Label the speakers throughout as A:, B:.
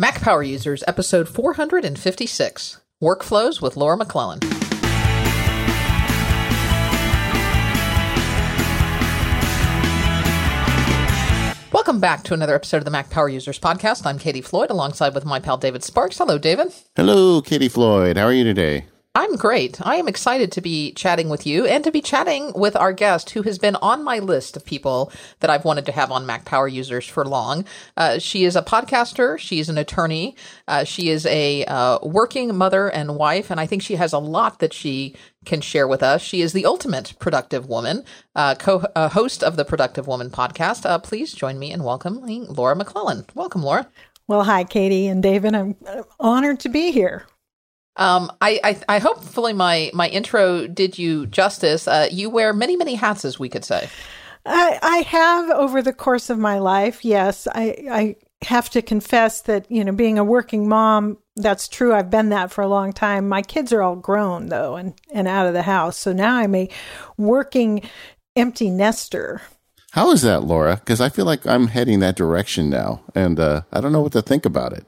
A: Mac Power Users, episode 456 Workflows with Laura McClellan. Welcome back to another episode of the Mac Power Users podcast. I'm Katie Floyd alongside with my pal David Sparks. Hello, David.
B: Hello, Katie Floyd. How are you today?
A: I'm great. I am excited to be chatting with you and to be chatting with our guest who has been on my list of people that I've wanted to have on Mac Power users for long. Uh, she is a podcaster. She's an attorney. Uh, she is a uh, working mother and wife. And I think she has a lot that she can share with us. She is the ultimate productive woman, uh, co host of the Productive Woman podcast. Uh, please join me in welcoming Laura McClellan. Welcome, Laura.
C: Well, hi, Katie and David. I'm honored to be here.
A: Um, I, I, I, hopefully my, my intro did you justice. Uh, you wear many, many hats, as we could say.
C: I, I have over the course of my life. Yes, I, I have to confess that, you know, being a working mom, that's true. I've been that for a long time. My kids are all grown though, and, and out of the house. So now I'm a working empty nester.
B: How is that, Laura? Because I feel like I'm heading that direction now, and uh, I don't know what to think about it.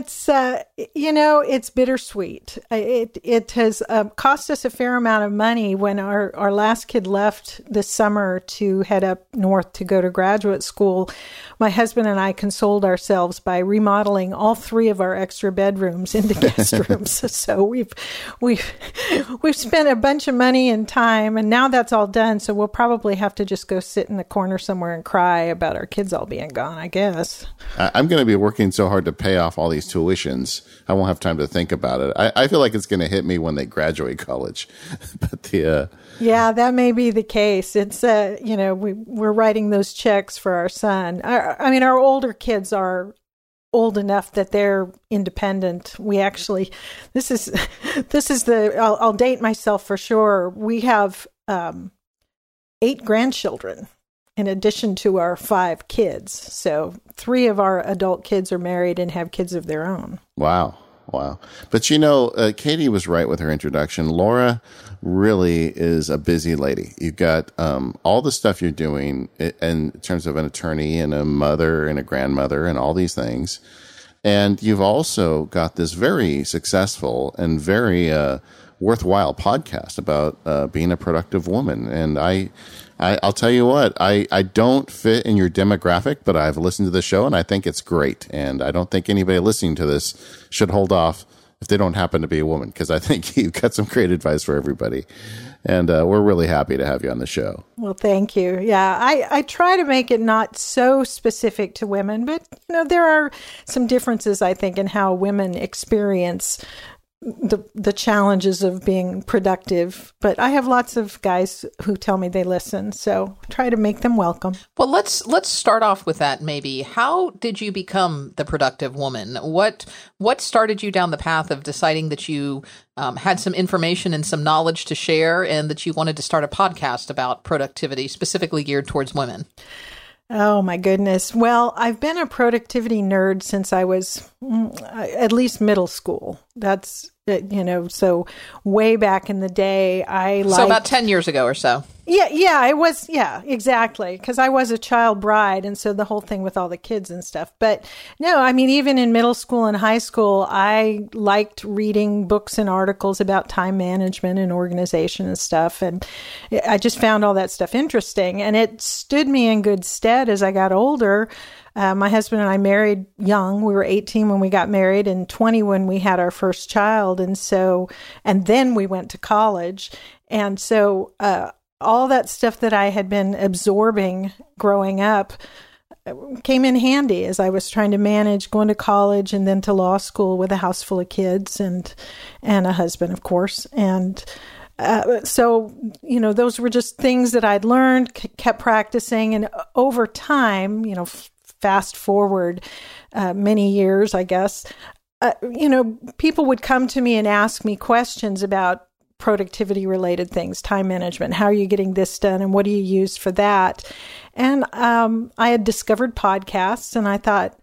C: It's uh, you know it's bittersweet. It it has uh, cost us a fair amount of money when our our last kid left this summer to head up north to go to graduate school. My husband and I consoled ourselves by remodeling all three of our extra bedrooms into guest rooms. so we've we've we've spent a bunch of money and time, and now that's all done. So we'll probably have to just go sit in the corner somewhere and cry about our kids all being gone. I guess
B: I'm going to be working so hard to pay off all these tuitions. I won't have time to think about it. I, I feel like it's going to hit me when they graduate college. but the uh,
C: yeah, that may be the case. It's uh, you know, we we're writing those checks for our son. Our, I mean, our older kids are old enough that they're independent. We actually, this is this is the. I'll, I'll date myself for sure. We have um, eight grandchildren in addition to our five kids. So three of our adult kids are married and have kids of their own.
B: Wow. Wow. But you know, uh, Katie was right with her introduction. Laura really is a busy lady. You've got um, all the stuff you're doing in terms of an attorney and a mother and a grandmother and all these things. And you've also got this very successful and very uh, worthwhile podcast about uh, being a productive woman. And I, I, will tell you what, I, I don't fit in your demographic, but I've listened to the show and I think it's great. And I don't think anybody listening to this should hold off if they don't happen to be a woman, because I think you've got some great advice for everybody. And uh, we're really happy to have you on the show.
C: Well, thank you. Yeah, I, I try to make it not so specific to women, but you know there are some differences I think in how women experience the the challenges of being productive but i have lots of guys who tell me they listen so try to make them welcome.
A: Well let's let's start off with that maybe. How did you become the productive woman? What what started you down the path of deciding that you um, had some information and some knowledge to share and that you wanted to start a podcast about productivity specifically geared towards women
C: Oh my goodness. Well, I've been a productivity nerd since I was mm, at least middle school. That's Uh, you know, so way back in the day, I liked,
A: so about ten years ago or so.
C: Yeah, yeah, it was. Yeah, exactly. Because I was a child bride, and so the whole thing with all the kids and stuff. But no, I mean, even in middle school and high school, I liked reading books and articles about time management and organization and stuff, and I just found all that stuff interesting, and it stood me in good stead as I got older. Uh, my husband and I married young. We were 18 when we got married and 20 when we had our first child. And so, and then we went to college. And so, uh, all that stuff that I had been absorbing growing up uh, came in handy as I was trying to manage going to college and then to law school with a house full of kids and and a husband, of course. And uh, so you know those were just things that I'd learned, c- kept practicing, and over time, you know, fast forward uh, many years, I guess, uh, you know, people would come to me and ask me questions about productivity related things, time management. How are you getting this done, and what do you use for that? And um, I had discovered podcasts, and I thought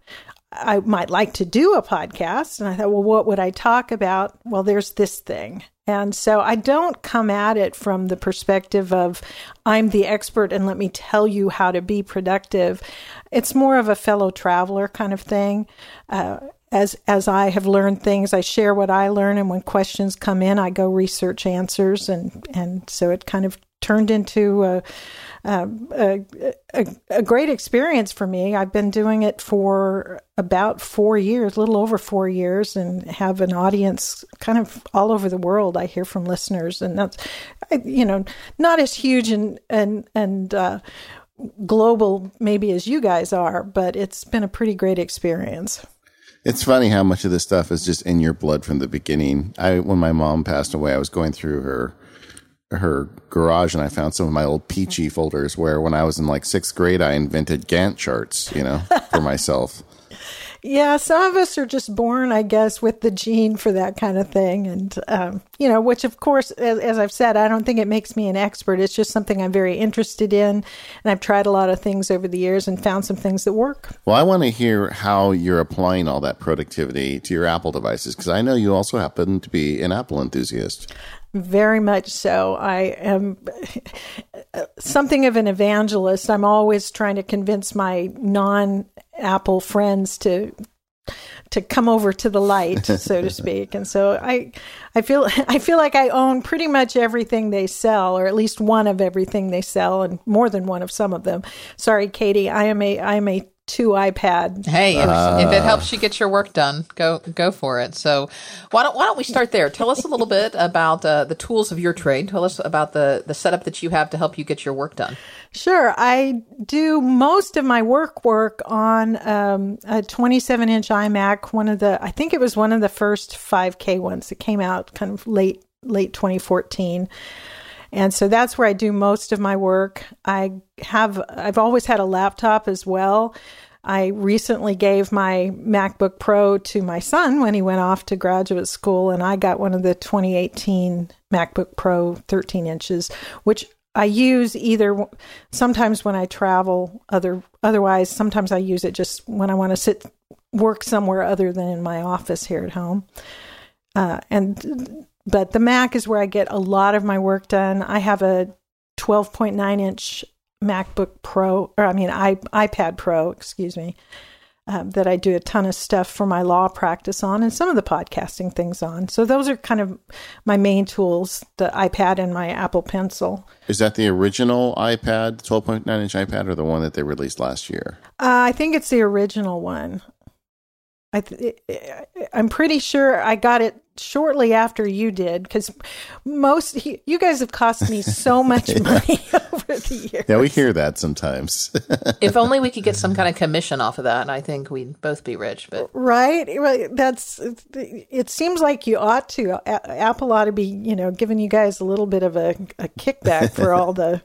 C: I might like to do a podcast. And I thought, well, what would I talk about? Well, there's this thing. And so I don't come at it from the perspective of I'm the expert and let me tell you how to be productive. It's more of a fellow traveler kind of thing. Uh, as as I have learned things, I share what I learn, and when questions come in, I go research answers, and and so it kind of turned into a, a, a, a, great experience for me. I've been doing it for about four years, a little over four years, and have an audience kind of all over the world. I hear from listeners, and that's, you know, not as huge and and and uh, global maybe as you guys are, but it's been a pretty great experience.
B: It's funny how much of this stuff is just in your blood from the beginning. I when my mom passed away, I was going through her her garage and I found some of my old Pee-Chee folders where when I was in like sixth grade, I invented Gantt charts, you know, for myself.
C: Yeah, some of us are just born, I guess, with the gene for that kind of thing. And, um, you know, which, of course, as, as, I've said, I don't think it makes me an expert. It's just something I'm very interested in. And I've tried a lot of things over the years and found some things that work.
B: Well, I want to hear how you're applying all that productivity to your Apple devices because I know you also happen to be an Apple enthusiast.
C: Very much so. I am something of an evangelist. I'm always trying to convince my non Apple friends to to come over to the light, so to speak. And so I I feel I feel like I own pretty much everything they sell, or at least one of everything they sell, and more than one of some of them. Sorry, Katie, I am a I am a two iPad.
A: Hey, if, uh, if, it helps you get your work done, go go for it. So, why don't why don't we start there? Tell us a little bit about uh, the tools of your trade. Tell us about the the setup that you have to help you get your work done.
C: Sure, I do most of my work work on um, a 27 inch iMac. One of the I think it was one of the first 5K ones that came out kind of late late 2014. And so that's where I do most of my work. I have, I've always had a laptop as well. I recently gave my MacBook Pro to my son when he went off to graduate school, and I got one of the 2018 MacBook Pro 13 inches, which I use either sometimes when I travel, other otherwise sometimes I use it just when I want to sit work somewhere other than in my office here at home. Uh, and but the Mac is where I get a lot of my work done. I have a 12.9 inch MacBook Pro, or I mean I, iPad Pro, excuse me, um, that I do a ton of stuff for my law practice on, and some of the podcasting things on. So those are kind of my main tools: the iPad and my Apple Pencil.
B: Is that the original iPad, 12.9 inch iPad, or the one that they released last year?
C: Uh, I think it's the original one. I th- I'm pretty sure I got it shortly after you did because most you guys have cost me so much money over the years.
B: Yeah, we hear that sometimes.
A: if only we could get some kind of commission off of that, I think we'd both be rich. But
C: right, that's it. Seems like you ought to. Apple ought to be, you know, giving you guys a little bit of a, a kickback for all the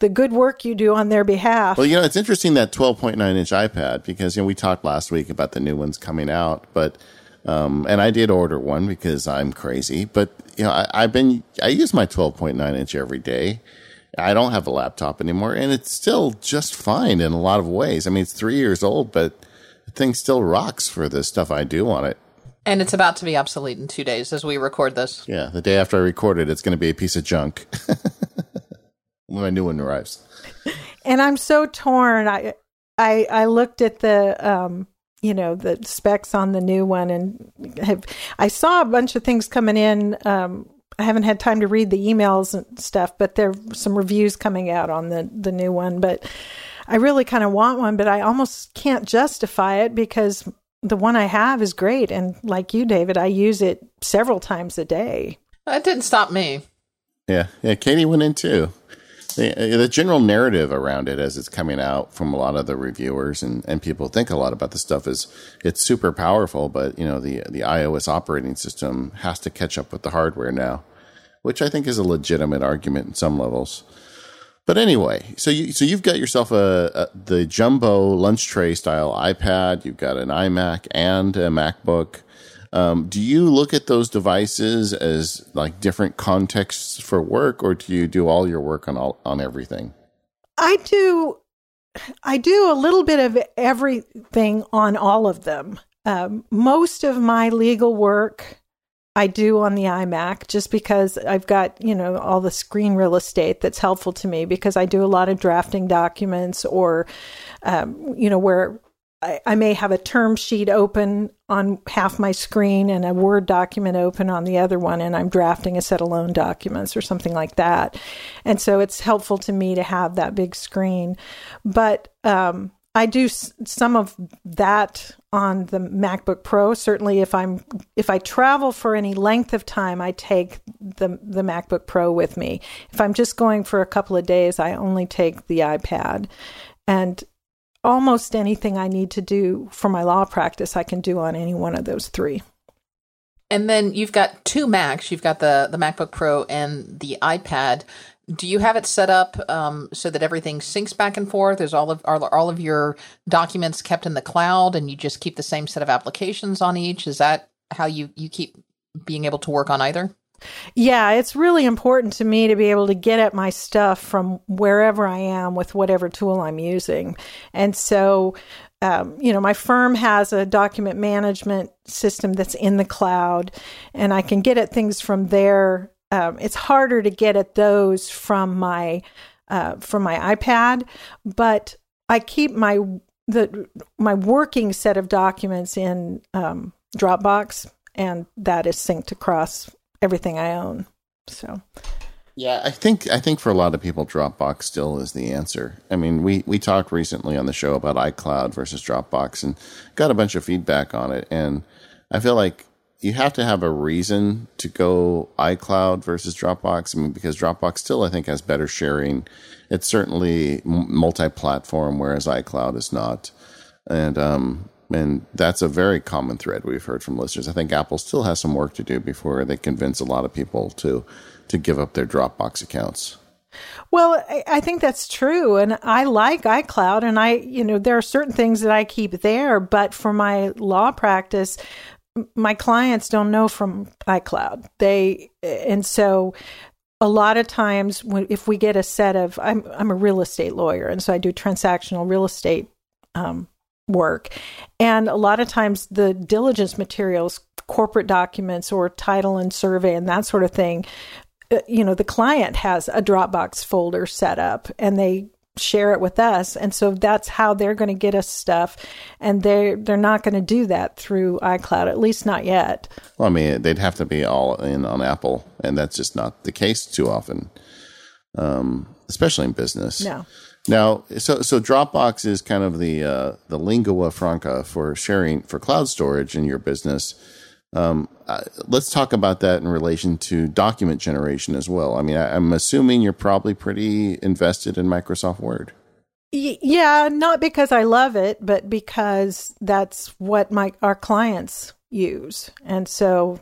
C: the good work you do on their behalf.
B: Well, you know, it's interesting that 12.9 inch iPad because you know we talked last week about the new ones coming out, but um, and I did order one because I'm crazy. But you know, I, have been I use my 12.9 inch every day. I don't have a laptop anymore, and it's still just fine in a lot of ways. I mean, it's three years old, but the thing still rocks for the stuff I do on it.
A: And it's about to be obsolete in two days as we record this.
B: Yeah, the day after I record it, it's going to be a piece of junk when my new one arrives.
C: And I'm so torn. I I I looked at the um you know the specs on the new one and have i saw a bunch of things coming in um, i haven't had time to read the emails and stuff but there are some reviews coming out on the the new one but i really kind of want one but i almost can't justify it because the one i have is great and like you david i use it several times a day.
A: That didn't stop me.
B: Yeah yeah katie went in too the, uh, the general narrative around it as it's coming out from a lot of the reviewers and, and people think a lot about the stuff is it's super powerful, but you know, the, the iOS operating system has to catch up with the hardware now, which I think is a legitimate argument in some levels. But anyway, so you so you've got yourself a, a, the jumbo lunch tray style iPad. You've got an iMac and a MacBook. Um, do you look at those devices as like different contexts for work, or do you do all your work on all on everything?
C: I do. I do a little bit of everything on all of them. Um, most of my legal work I do on the iMac just because I've got, you know, all the screen real estate that's helpful to me because I do a lot of drafting documents or, um, you know, where I, I, may have a term sheet open on half my screen and a Word document open on the other one, and I'm drafting a set of loan documents or something like that. And so it's helpful to me to have that big screen. But um, I do s- some of that on the MacBook Pro. Certainly, if I'm if I travel for any length of time, I take the the MacBook Pro with me. If I'm just going for a couple of days, I only take the iPad. And almost anything I need to do for my law practice, I can do on any one of those three.
A: And then you've got two Macs. You've got the the MacBook Pro and the iPad. Do you have it set up um, so that everything syncs back and forth? Is all of are all of your documents kept in the cloud, and you just keep the same set of applications on each? Is that how you you keep being able to work on either?
C: Yeah, it's really important to me to be able to get at my stuff from wherever I am with whatever tool I'm using. And so, um, you know, my firm has a document management system that's in the cloud, and I can get at things from there. Um, it's harder to get at those from my uh, from my iPad, but I keep my the my working set of documents in um, Dropbox, and that is synced across everything I own. So
B: yeah, I think I think for a lot of people, Dropbox still is the answer. I mean, we we talked recently on the show about iCloud versus Dropbox, and got a bunch of feedback on it. And I feel like you have to have a reason to go iCloud versus Dropbox. I mean, because Dropbox still, I think, has better sharing. It's certainly multi-platform, whereas iCloud is not. And um, and that's a very common thread we've heard from listeners. I think Apple still has some work to do before they convince a lot of people to to give up their Dropbox accounts.
C: Well, I think that's true. And I like iCloud and I, you know, there are certain things that I keep there, but for my law practice, my clients don't know from iCloud. They, and so a lot of times when, if we get a set of, I'm, I'm a real estate lawyer and so I do transactional real estate um, work. And a lot of times the diligence materials, corporate documents or title and survey and that sort of thing, uh, you know, the client has a Dropbox folder set up and they share it with us and so that's how they're going to get us stuff and they they're not going to do that through iCloud at least not yet.
B: Well, I mean, they'd have to be all in on Apple and that's just not the case too often. Um, especially in business.
C: No.
B: Now, so so Dropbox is kind of the uh, the lingua franca for sharing for cloud storage in your business. Um, uh, let's talk about that in relation to document generation as well. I mean, I, am assuming you're probably pretty invested in Microsoft Word.
C: yeah, not because I love it, but because that's what my our clients use, and so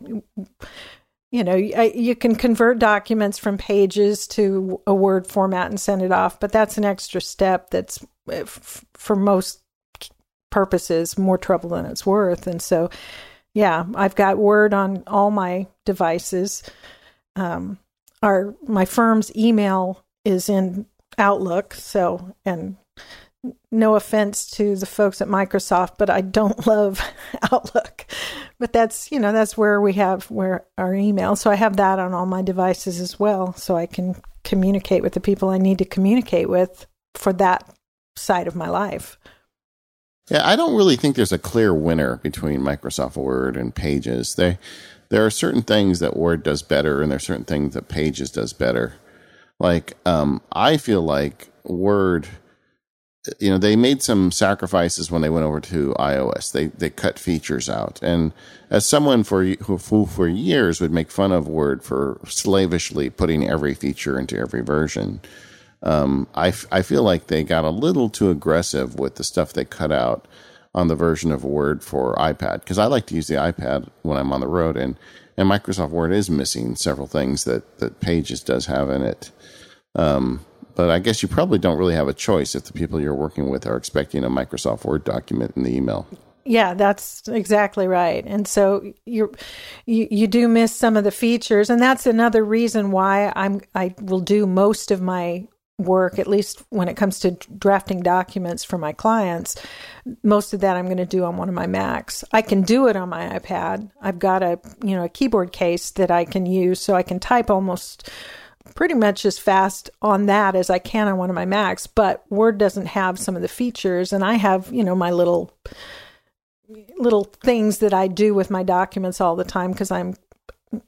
C: you know you can convert documents from pages to a word format and send it off but that's an extra step that's eh, for most purposes more trouble than it's worth. And so yeah i've got word on all my devices. Um, our my firm's email is in outlook so and no offense to the folks at Microsoft, but I don't love Outlook. But that's, you know, that's where we have where our email. So I have that on all my devices as well so I can communicate with the people I need to communicate with for that side of my life.
B: Yeah, I don't really think there's a clear winner between Microsoft Word and Pages. They there are certain things that Word does better and there are certain things that Pages does better. Like um I feel like Word you know they made some sacrifices when they went over to iOS. They they cut features out, and as someone for who, who for years would make fun of Word for slavishly putting every feature into every version, um, I I feel like they got a little too aggressive with the stuff they cut out on the version of Word for iPad because I like to use the iPad when I'm on the road, and and Microsoft Word is missing several things that that Pages does have in it. Um, but I guess you probably don't really have a choice if the people you're working with are expecting a Microsoft Word document in the email.
C: Yeah, that's exactly right. And so you you do miss some of the features and that's another reason why I'm I will do most of my work, at least when it comes to drafting documents for my clients, most of that I'm going to do on one of my Macs. I can do it on my iPad. I've got a, you know, a keyboard case that I can use so I can type almost pretty much as fast on that as I can on one of my Macs, but Word doesn't have some of the features and I have, you know, my little little things that I do with my documents all the time because I'm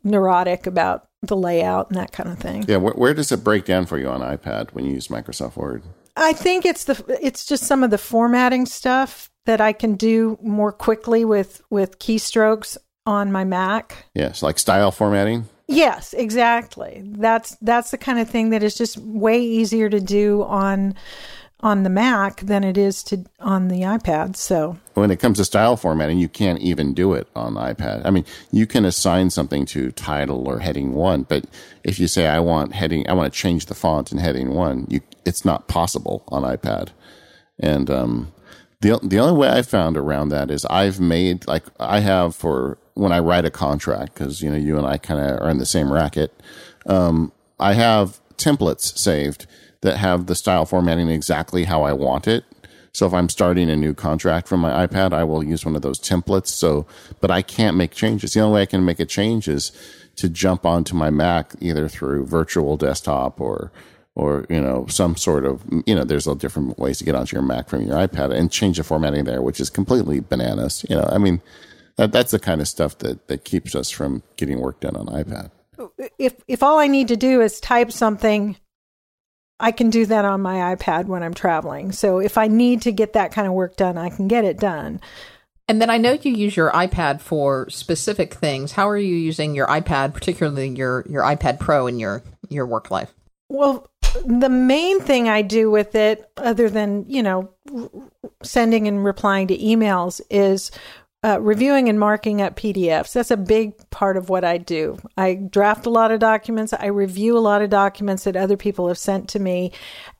C: neurotic about the layout and that kind of thing.
B: Yeah, where, where does it break down for you on iPad when you use Microsoft Word?
C: I think it's the it's just some of the formatting stuff that I can do more quickly with with keystrokes on my Mac.
B: Yes, like style formatting.
C: Yes, exactly. That's that's the kind of thing that is just way easier to do on on the Mac than it is to on the iPad. So
B: when it comes to style formatting, you can't even do it on the iPad. I mean, you can assign something to title or heading one, but if you say I want heading, I want to change the font in heading one, you it's not possible on iPad. And um, the the only way I found around that is I've made like I have for when I write a contract because you know you and I kind of are in the same racket. Um, I have templates saved that have the style formatting exactly how I want it. So if I'm starting a new contract from my iPad, I will use one of those templates. So, but I can't make changes. The only way I can make a change is to jump onto my Mac either through virtual desktop or, or, you know, some sort of, you know, there's a different ways to get onto your Mac from your iPad and change the formatting there, which is completely bananas. You know, I mean, that, that's the kind of stuff that, that keeps us from getting work done on iPad.
C: If, if all I need to do is type something I can do that on my iPad when I'm traveling. So if I need to get that kind of work done, I can get it done.
A: And then I know you use your iPad for specific things. How are you using your iPad, particularly your your iPad Pro in your your work life?
C: Well, the main thing I do with it, other than you know sending and replying to emails, is uh, reviewing and marking up PDFs. That's a big part of what I do. I draft a lot of documents. I review a lot of documents that other people have sent to me.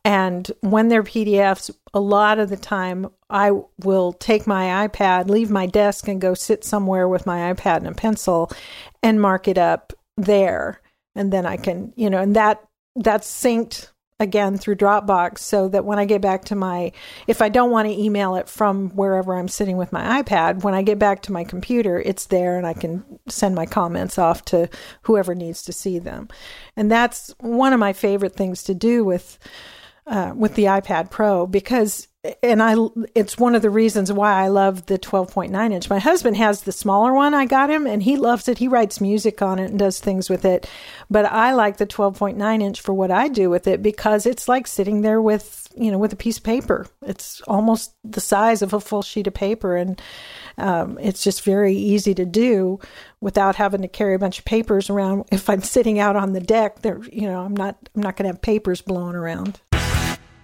C: And when they're PDFs, a lot of the time I will take my iPad, leave my desk, and go sit somewhere with my iPad and a pencil and mark it up there. And then I can, you know, and that that's synced again through Dropbox so that when I get back to my, if I don't want to email it from wherever I'm sitting with my iPad, when I get back to my computer, it's there and I can send my comments off to whoever needs to see them. And that's one of my favorite things to do with, uh, with the iPad Pro because and I it's one of the reasons why I love the 12.9 inch. My husband has the smaller one I got him and he loves it. He writes music on it and does things with it. But I like the 12.9 inch for what I do with it because it's like sitting there with, you know, with a piece of paper. It's almost the size of a full sheet of paper and um, it's just very easy to do without having to carry a bunch of papers around. If I'm sitting out on the deck, there, you know, I'm not, I'm not going to have papers blowing around.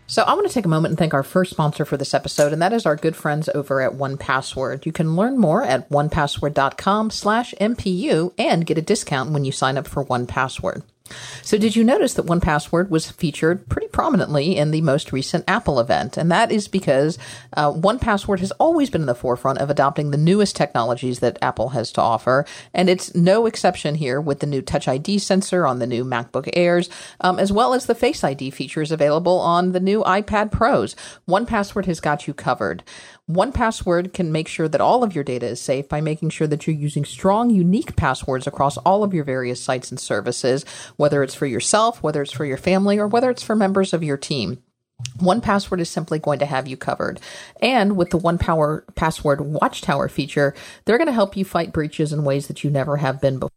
A: So I want to take a moment and thank our first sponsor for this episode, and that is our good friends over at 1Password. You can learn more at onepassword.com slash MPU and get a discount when you sign up for 1Password. So, did you notice that 1Password was featured pretty prominently in the most recent Apple event? And that is because uh, 1Password has always been in the forefront of adopting the newest technologies that Apple has to offer. And it's no exception here with the new Touch ID sensor on the new MacBook Airs, um, as well as the Face ID features available on the new iPad Pros. 1Password has got you covered. 1Password can make sure that all of your data is safe by making sure that you're using strong, unique passwords across all of your various sites and services, whether it's for yourself, whether it's for your family, or whether it's for members of your team. 1Password is simply going to have you covered. And with the one power password watchtower feature, they're going to help you fight breaches in ways that you never have been before.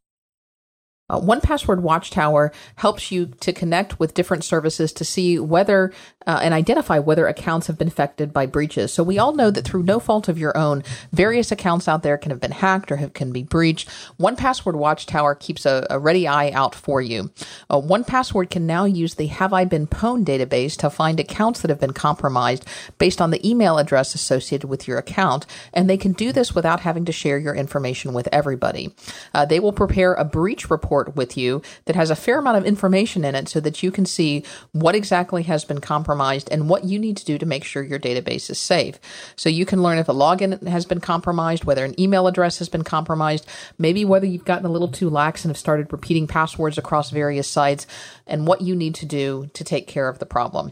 A: Uh, 1Password Watchtower helps you to connect with different services to see whether uh, and identify whether accounts have been affected by breaches. So we all know that through no fault of your own, various accounts out there can have been hacked or have, can be breached. 1Password Watchtower keeps a, a ready eye out for you. Uh, 1Password can now use the Have I Been Pwned database to find accounts that have been compromised based on the email address associated with your account, and they can do this without having to share your information with everybody. Uh, they will prepare a breach report with you that has a fair amount of information in it so that you can see what exactly has been compromised compromised and what you need to do to make sure your database is safe. So you can learn if a login has been compromised, whether an email address has been compromised, maybe whether you've gotten a little too lax and have started repeating passwords across various sites, and what you need to do to take care of the problem.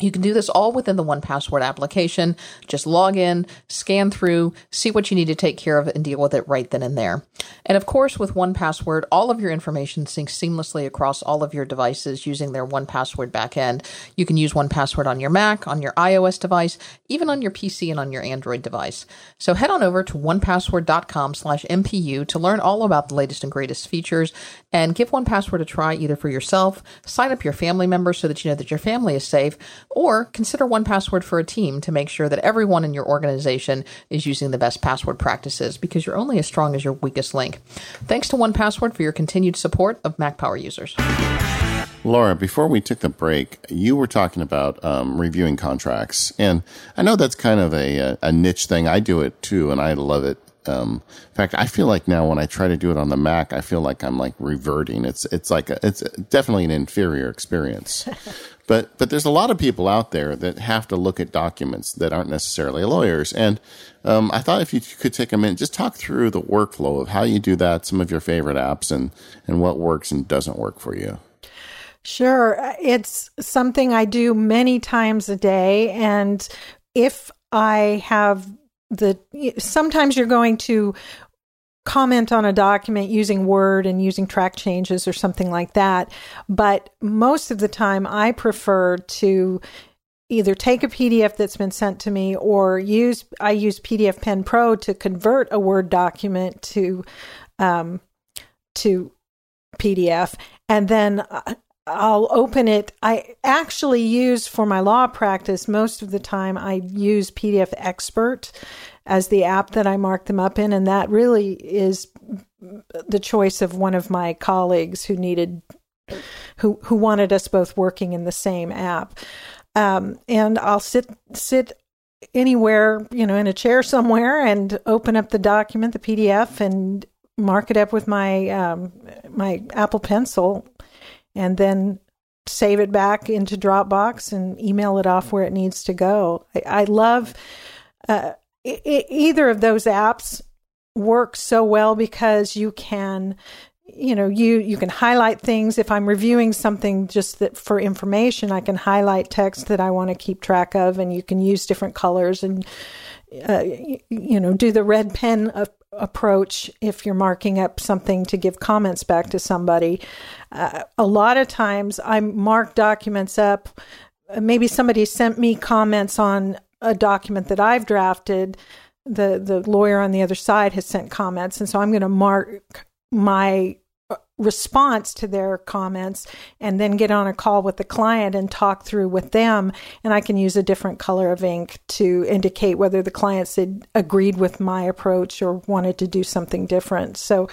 A: You can do this all within the 1Password application. Just log in, scan through, see what you need to take care of, and deal with it right then and there. And of course, with 1Password, all of your information syncs seamlessly across all of your devices using their 1Password backend. You can use 1Password on your Mac, on your iOS device, even on your PC and on your Android device. So head on over to onepassword.com slash MPU to learn all about the latest and greatest features and give 1Password a try either for yourself, sign up your family members so that you know that your family is safe, or consider 1Password for a team to make sure that everyone in your organization is using the best password practices because you're only as strong as your weakest link. Thanks to 1Password for your continued support of Mac Power users.
B: Laura, before we took the break, you were talking about um, reviewing contracts, and I know that's kind of a, a niche thing. I do it too, and I love it. Um, in fact, I feel like now when I try to do it on the Mac, I feel like I'm like reverting. It's it's like a, it's definitely an inferior experience. but but there's a lot of people out there that have to look at documents that aren't necessarily lawyers. And um, I thought if you could take a minute, just talk through the workflow of how you do that, some of your favorite apps, and and what works and doesn't work for you.
C: Sure. It's something I do many times a day. And if I have the, sometimes you're going to comment on a document using Word and using track changes or something like that. But most of the time, I prefer to either take a PDF that's been sent to me or use I use PDFpen Pro to convert a Word document to um, to PDF, and then uh, I'll open it. I actually use for my law practice most of the time. I use PDF Expert as the app that I mark them up in, and that really is the choice of one of my colleagues who needed who who wanted us both working in the same app. Um, and I'll sit sit anywhere, you know, in a chair somewhere, and open up the document, the PDF, and mark it up with my um, my Apple Pencil and then save it back into Dropbox and email it off where it needs to go. I, I love uh, I- either of those apps work so well because you can you know you you can highlight things if i'm reviewing something just that for information i can highlight text that i want to keep track of and you can use different colors and uh, you, know do the red pen of approach if you're marking up something to give comments back to somebody. Uh, a lot of times I mark documents up. Maybe somebody sent me comments on a document that I've drafted. The the lawyer on the other side has sent comments, and so I'm going to mark my response to their comments and then get on a call with the client and talk through with them and I can use a different color of ink to indicate whether the clients had agreed with my approach or wanted to do something different. So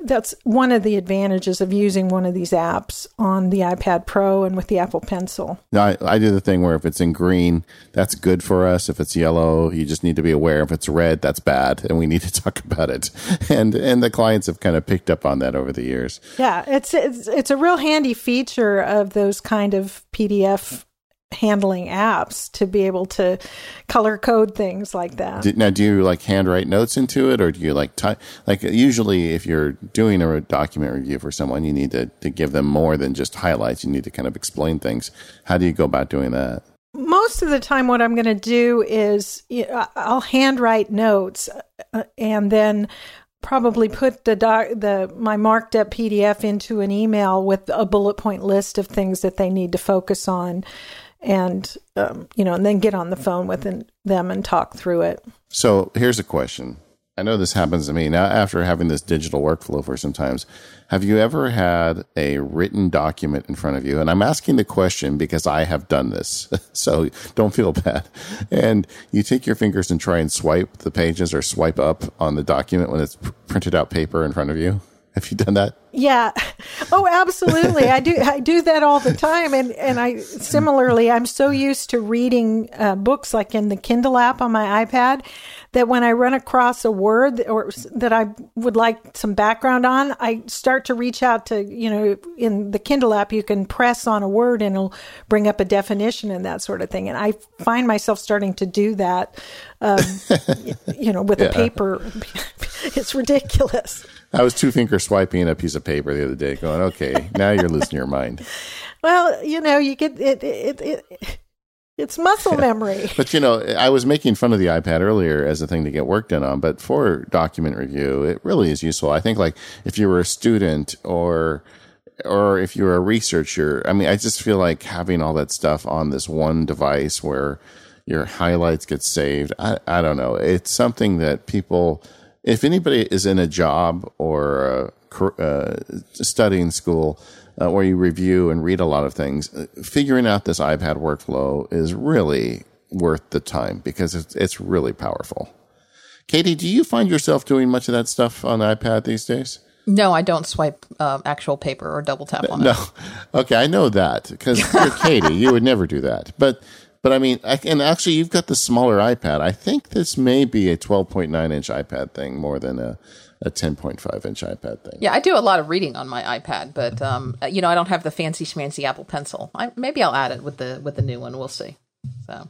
C: that's one of the advantages of using one of these apps on the iPad Pro and with the Apple Pencil.
B: Now, I, I do the thing where if it's in green, that's good for us. If it's yellow, you just need to be aware. If it's red, that's bad, and we need to talk about it. And and the clients have kind of picked up on that over the years.
C: Yeah, it's it's it's a real handy feature of those kind of PDF handling apps to be able to color code things like that.
B: now, do you like handwrite notes into it, or do you like type? Like usually, if you're doing a document review for someone, you need to to give them more than just highlights. You need to kind of explain things. How do you go about doing that?
C: Most of the time, what I'm going to do is I'll handwrite notes, uh, and then probably put the doc, the my marked up PDF into an email with a bullet point list of things that they need to focus on, and um, you know, and then get on the phone with them and talk through it.
B: So here's a question: I know this happens to me now after having this digital workflow for some times. Have you ever had a written document in front of you? And I'm asking the question because I have done this. so don't feel bad. And you take your fingers and try and swipe the pages or swipe up on the document when it's printed out paper in front of you. Have you done that?
C: Yeah. Oh, absolutely. I do. I do that all the time, and and I similarly, I'm so used to reading uh, books like in the Kindle app on my iPad that when I run across a word or that I would like some background on, I start to reach out to, you know, in the Kindle app, you can press on a word and it'll bring up a definition and that sort of thing. And I find myself starting to do that, um, you know, with yeah. a paper. it's ridiculous.
B: I was two finger swiping a piece of paper the other day, going, "Okay, now you're losing your mind."
C: Well, you know, you get it. It, it, it's muscle memory.
B: but you know, I was making fun of the iPad earlier as a thing to get work done on, but for document review, it really is useful. I think like if you were a student or or if you're a researcher, I mean, I just feel like having all that stuff on this one device where your highlights get saved. I, I don't know. It's something that people, if anybody is in a job or uh, uh, studying school, uh, where you review and read a lot of things, uh, figuring out this iPad workflow is really worth the time because it's, it's really powerful. Katie, do you find yourself doing much of that stuff on the iPad these days?
A: No, I don't swipe uh, actual paper or double tap on
B: no.
A: it.
B: No, okay, I know that because you're Katie. You would never do that. But but I mean, I, and actually, you've got the smaller iPad. I think this may be a 12.9 inch iPad thing more than a a 10.5 inch iPad thing.
A: Yeah, I do a lot of reading on my iPad, but um, you know, I don't have the fancy schmancy Apple Pencil. I, maybe I'll add it with the with the new one. We'll see. So.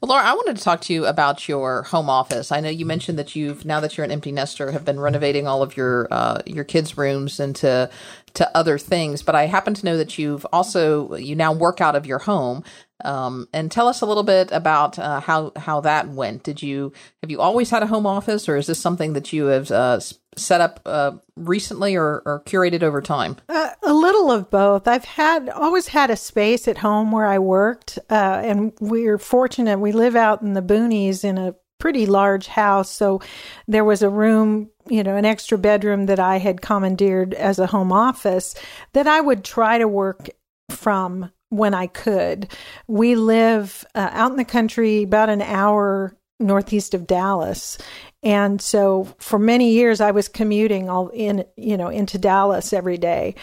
A: Well, Laura, I wanted to talk to you about your home office. I know you mentioned that you've now that you're an empty nester have been renovating all of your uh, your kids' rooms into to other things. But I happen to know that you've also you now work out of your home. Um, and tell us a little bit about uh, how how that went. Did you have you always had a home office, or is this something that you have uh, set up uh, recently or, or, curated over time?
C: Uh, a little of both. I've had always had a space at home where I worked, uh, and we're fortunate. We live out in the boonies in a pretty large house, so there was a room you know, an extra bedroom that I had commandeered as a home office that I would try to work from when I could. We live uh, out in the country, about an hour northeast of Dallas. And so for many years, I was commuting all in, you know, into Dallas every day.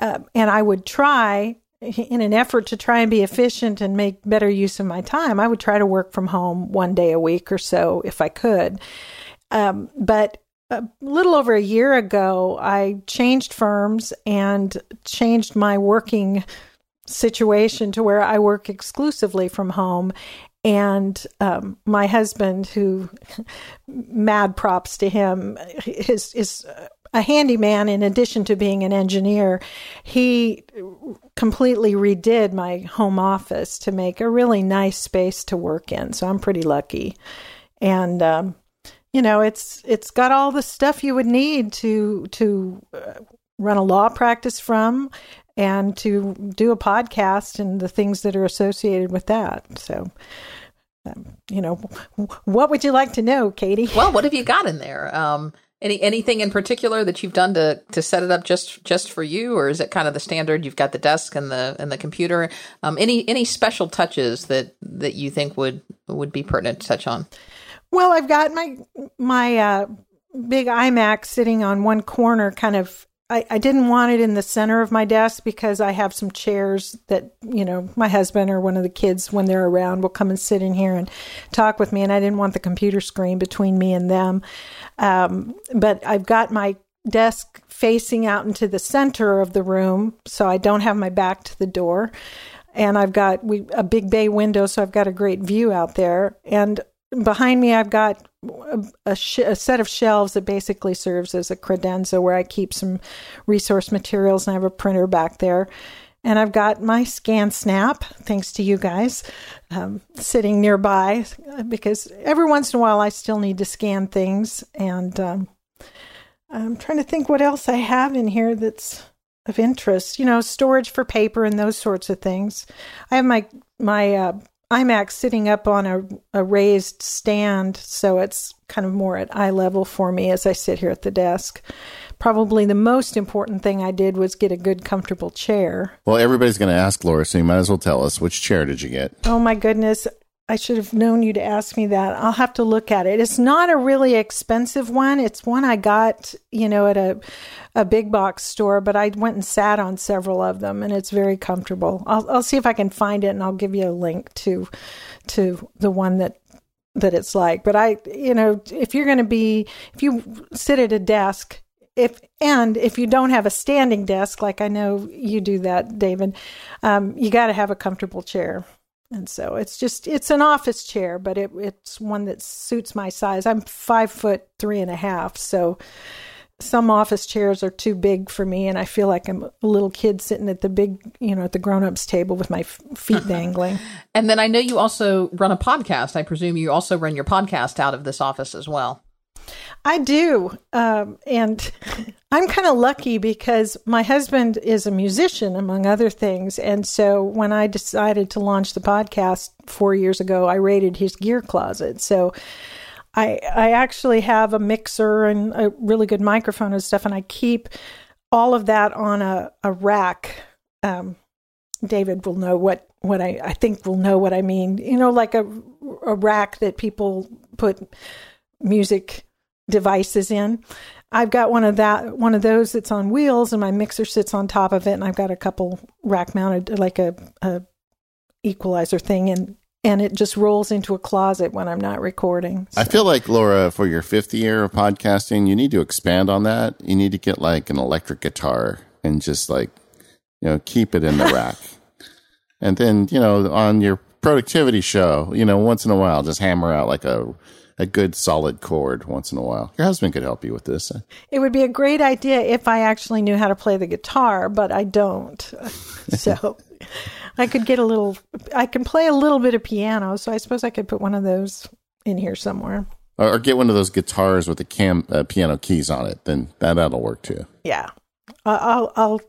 C: Uh, and I would try, in an effort to try and be efficient and make better use of my time, I would try to work from home one day a week or so if I could. Um, but a little over a year ago, I changed firms and changed my working situation to where I work exclusively from home. And um, my husband, who mad props to him, is is a handyman in addition to being an engineer. He completely redid my home office to make a really nice space to work in. So I'm pretty lucky. And um, you know, it's it's got all the stuff you would need to to uh, run a law practice from and to do a podcast and the things that are associated with that. So, um, you know, what would you like to know, Katie?
A: Well, what have you got in there? Um, any anything in particular that you've done to to set it up just just for you, or is it kind of the standard? You've got the desk and the and the computer. Um, any any special touches that that you think would would be pertinent to touch on?
C: Well, I've got my my uh, big iMac sitting on one corner, kind of I, I didn't want it in the center of my desk because I have some chairs that, you know, my husband or one of the kids, when they're around, will come and sit in here and talk with me. And I didn't want the computer screen between me and them. Um, but I've got my desk facing out into the center of the room, so I don't have my back to the door. And I've got we, a big bay window, so I've got a great view out there. And behind me, I've got a, sh- a, set of shelves that basically serves as a credenza where I keep some resource materials, and I have a printer back there. And I've got my ScanSnap, thanks to you guys, um, sitting nearby because every once in a while I still need to scan things. And um, I'm trying to think what else I have in here that's of interest. You know, storage for paper and those sorts of things. I have my my uh, iMac sitting up on a, a raised stand, so it's kind of more at eye level for me as I sit here at the desk. Probably the most important thing I did was get a good, comfortable chair.
B: Well, everybody's going to ask Laura, so you might as well tell us which chair did you get?
C: Oh my goodness. I should have known you to ask me that. I'll have to look at it. It's not a really expensive one. It's one I got, you know, at a a big box store, but I went and sat on several of them and it's very comfortable. I'll I'll see if I can find it and I'll give you a link to to the one that that it's like. But I, you know, if you're going to be, if you sit at a desk, if and if you don't have a standing desk, like I know you do that, David, um, you got to have a comfortable chair. And so it's just it's an office chair, but it, it's one that suits my size. I'm five foot three and a half, so some office chairs are too big for me, and I feel like I'm a little kid sitting at the big, you know, at the grown-ups table with my feet dangling.
A: and then I know you also run a podcast. I presume you also run your podcast out of this office as well.
C: I do. Um, and I'm kind of lucky because my husband is a musician, among other things. And so when I decided to launch the podcast four years ago, I raided his gear closet. So I, I actually have a mixer and a really good microphone and stuff, and I keep all of that on a, a rack. Um, David will know what, what I, I think will know what I mean. You know, like a, a rack that people put music devices in. I've got one of that one of those that's on wheels and my mixer sits on top of it and I've got a couple rack mounted like a, a equalizer thing and and it just rolls into a closet when I'm not recording.
B: So. I feel like Laura, for your fifth year of podcasting, you need to expand on that. You need to get like an electric guitar and just like, you know, keep it in the rack. And then, you know, on your productivity show, you know, once in a while, just hammer out like a a good solid chord once in a while. Your husband could help you with this.
C: It would be a great idea if I actually knew how to play the guitar, but I don't. so I could get a little, I can play a little bit of piano. So I suppose I could put one of those in here somewhere.
B: Or, get one of those guitars with the cam uh, piano keys on it. Then that, that'll work too.
C: Yeah. I'll, I'll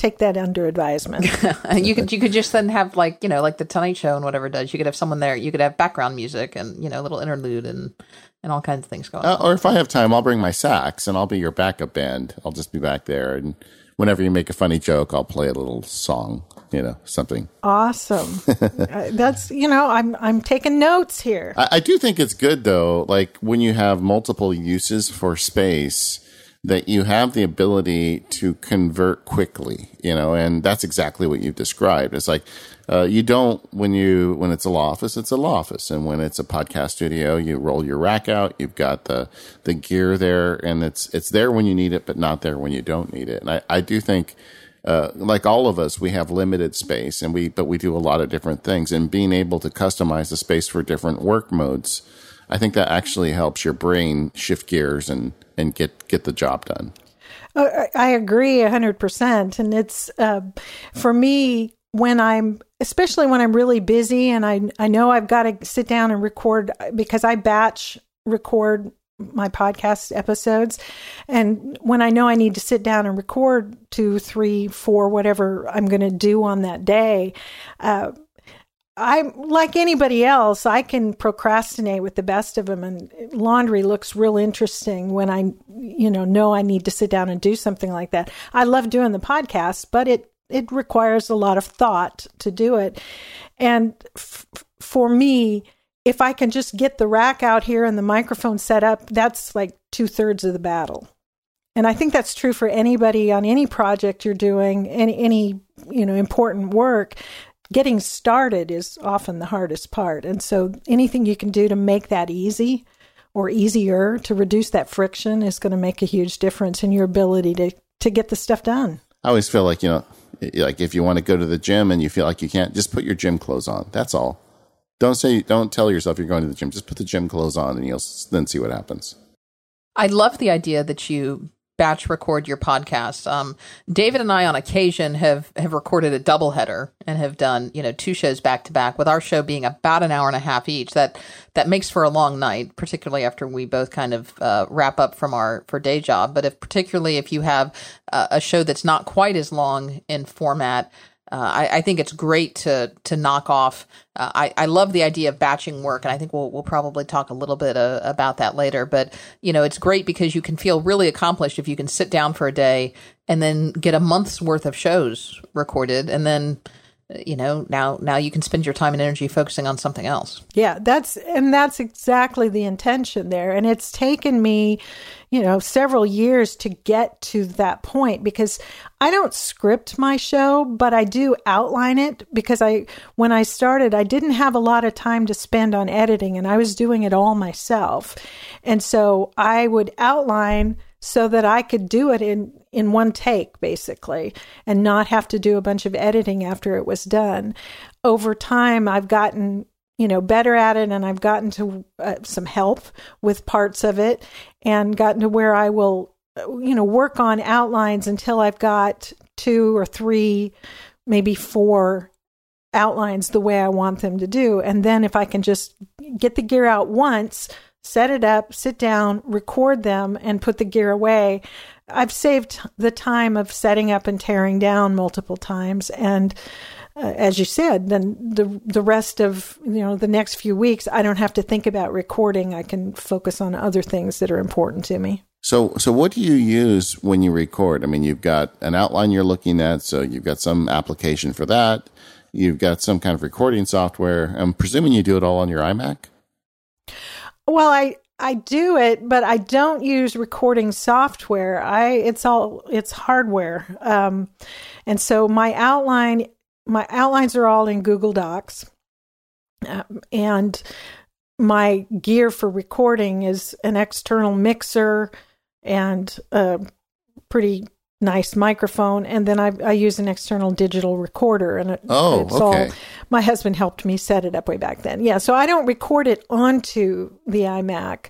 C: take that under advisement.
A: you could you could just then have like you know like the Tonight Show and whatever does. You could have someone there. You could have background music and you know a little interlude and and all kinds of things going.
B: Uh, or if I have time, I'll bring my sax and I'll be your backup band. I'll just be back there and whenever you make a funny joke, I'll play a little song. You know something
C: awesome. Uh, that's you know I'm I'm taking notes here.
B: I, I do think it's good though. Like when you have multiple uses for space that you have the ability to convert quickly, you know, and that's exactly what you've described. It's like, uh, you don't, when you, when it's a law office, it's a law office. And when it's a podcast studio, you roll your rack out, you've got the, the gear there and it's, it's there when you need it, but not there when you don't need it. And I, I do think, uh, like all of us, we have limited space and we, but we do a lot of different things and being able to customize the space for different work modes. I think that actually helps your brain shift gears and, and get get the job done.
C: Uh, I agree hundred percent, and it's uh, for me when I'm especially when I'm really busy and I I know I've got to sit down and record because I batch record my podcast episodes and when i know i need to sit down and record two three four whatever i'm going to do on that day uh, I'm like anybody else, I can procrastinate with the best of them and laundry looks real interesting when I you know know I need to sit down and do something like that. I love doing the podcast, but it it requires a lot of thought to do it. And f- for me, if I can just get the rack out here and the microphone set up, that's like two thirds of the battle. And I think that's true for anybody on any project you're doing, any any you know important work getting started is often the hardest part. And so anything you can do to make that easy or easier to reduce that friction is going to make a huge difference in your ability to, to get the stuff done.
B: I always feel like, you know, like if you want to go to the gym and you feel like you can't, just put your gym clothes on. That's all. Don't say, don't tell yourself you're going to the gym. Just put the gym clothes on and you'll then see what happens.
A: I love the idea that you batch record your podcast. Um, David and I, on occasion, have have recorded a doubleheader and have done you know two shows back to back. With our show being about an hour and a half each, that that makes for a long night, particularly after we both kind of uh, wrap up from our for day job. But if particularly if you have uh, a show that's not quite as long in format, uh, I, I, think it's great to to knock off. Uh, I, I love the idea of batching work, and I think we'll we'll probably talk a little bit uh, about that later. But you know, it's great because you can feel really accomplished if you can sit down for a day and then get a month's worth of shows recorded, and then you know, now now you can spend your time and energy focusing on something else.
C: Yeah, that's and that's exactly the intention there. And it's taken me, you know, several years to get to that point because I don't script my show, but I do outline it because I when I started, I didn't have a lot of time to spend on editing and I was doing it all myself. And so I would outline so that I could do it in in one take basically and not have to do a bunch of editing after it was done. Over time I've gotten you know better at it and I've gotten to uh, some help with parts of it and gotten to where I will you know work on outlines until I've got two or three maybe four outlines the way I want them to do and then if I can just get the gear out once set it up, sit down, record them, and put the gear away. I've saved the time of setting up and tearing down multiple times. And uh, as you said, then the the rest of you know the next few weeks, I don't have to think about recording. I can focus on other things that are important to me.
B: So, so what do you use when you record? I mean, you've got an outline you're looking at, so you've got some application for that. You've got some kind of recording software. I'm presuming you do it all on your iMac.
C: Well, I I do it, but I don't use recording software. I it's all it's hardware, um, and so my outline my outlines are all in Google Docs, um, and my gear for recording is an external mixer and a pretty nice microphone, and then I, I use an external digital recorder. And it,
B: oh, it's okay. All,
C: my husband helped me set it up way back then. Yeah, so I don't record it onto the iMac.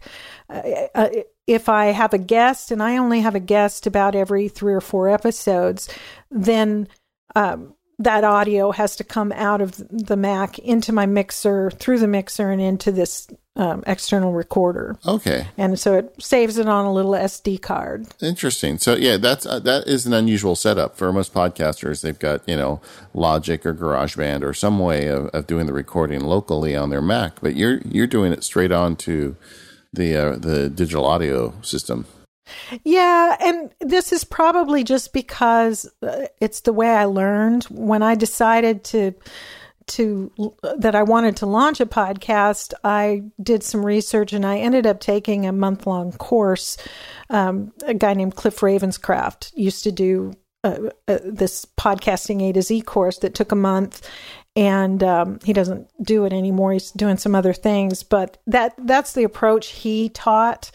C: Uh, uh, if I have a guest, and I only have a guest about every three or four episodes, then um, that audio has to come out of the Mac into my mixer, through the mixer, and into this um, external recorder.
B: Okay.
C: And so it saves it on a little SD card.
B: Interesting. So yeah, that's uh, that is an unusual setup for most podcasters. They've got you know Logic or GarageBand or some way of, of doing the recording locally on their Mac, but you're you're doing it straight on to the uh, the digital audio system.
C: Yeah, and this is probably just because uh, it's the way I learned when I decided to to that I wanted to launch a podcast, I did some research and I ended up taking a month long course. Um, a guy named Cliff Ravenscraft used to do uh, uh, this podcasting A to Z course that took a month, and um, he doesn't do it anymore. He's doing some other things, but that that's the approach he taught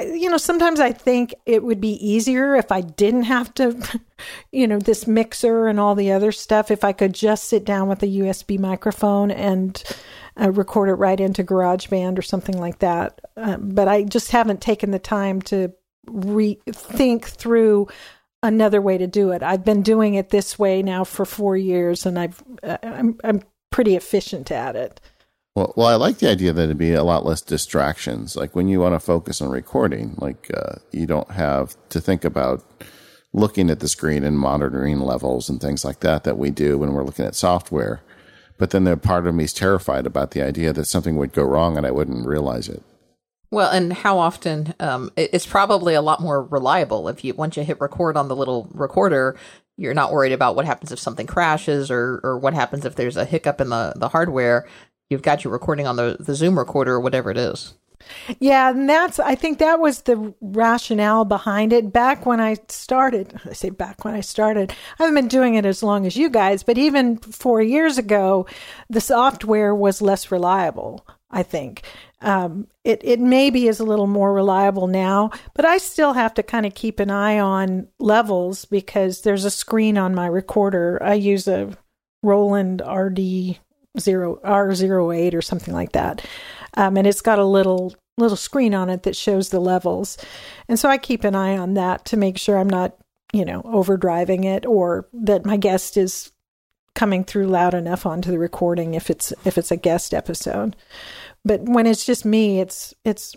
C: you know, sometimes I think it would be easier if I didn't have to, you know, this mixer and all the other stuff. If I could just sit down with a USB microphone and uh, record it right into GarageBand or something like that. Um, but I just haven't taken the time to rethink through another way to do it. I've been doing it this way now for four years, and I've uh, I'm I'm pretty efficient at it.
B: Well, well, I like the idea that it'd be a lot less distractions. Like when you want to focus on recording, like uh, you don't have to think about looking at the screen and monitoring levels and things like that that we do when we're looking at software. But then the part of me is terrified about the idea that something would go wrong and I wouldn't realize it.
A: Well, and how often? Um, it's probably a lot more reliable if you once you hit record on the little recorder, you're not worried about what happens if something crashes or or what happens if there's a hiccup in the the hardware you've got your recording on the, the Zoom recorder or whatever it is.
C: Yeah, and that's I think that was the rationale behind it. Back when I started, I say back when I started, I haven't been doing it as long as you guys, but even four years ago, the software was less reliable. I think um, it it maybe is a little more reliable now, but I still have to kind of keep an eye on levels because there's a screen on my recorder. I use a Roland RD zero R zero eight or something like that, um, and it's got a little little screen on it that shows the levels, and so I keep an eye on that to make sure I'm not you know overdriving it or that my guest is coming through loud enough onto the recording if it's if it's a guest episode. But when it's just me, it's it's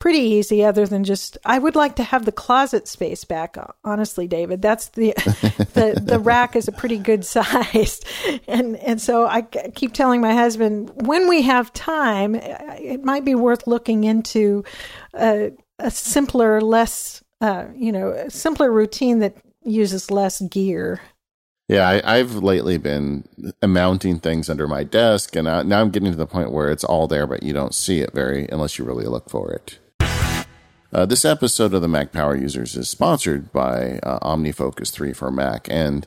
C: pretty easy other than just I would like to have the closet space back honestly David. That's the the the rack is a pretty good size. And and so I keep telling my husband when we have time it might be worth looking into a, a simpler less uh, you know simpler routine that uses less gear.
B: Yeah, I, have lately been mounting things under my desk, and I, now I'm getting to the point where it's all there, but you don't see it very unless you really look for it. Uh, this episode of the Mac Power Users is sponsored by uh, OmniFocus 3 for Mac, and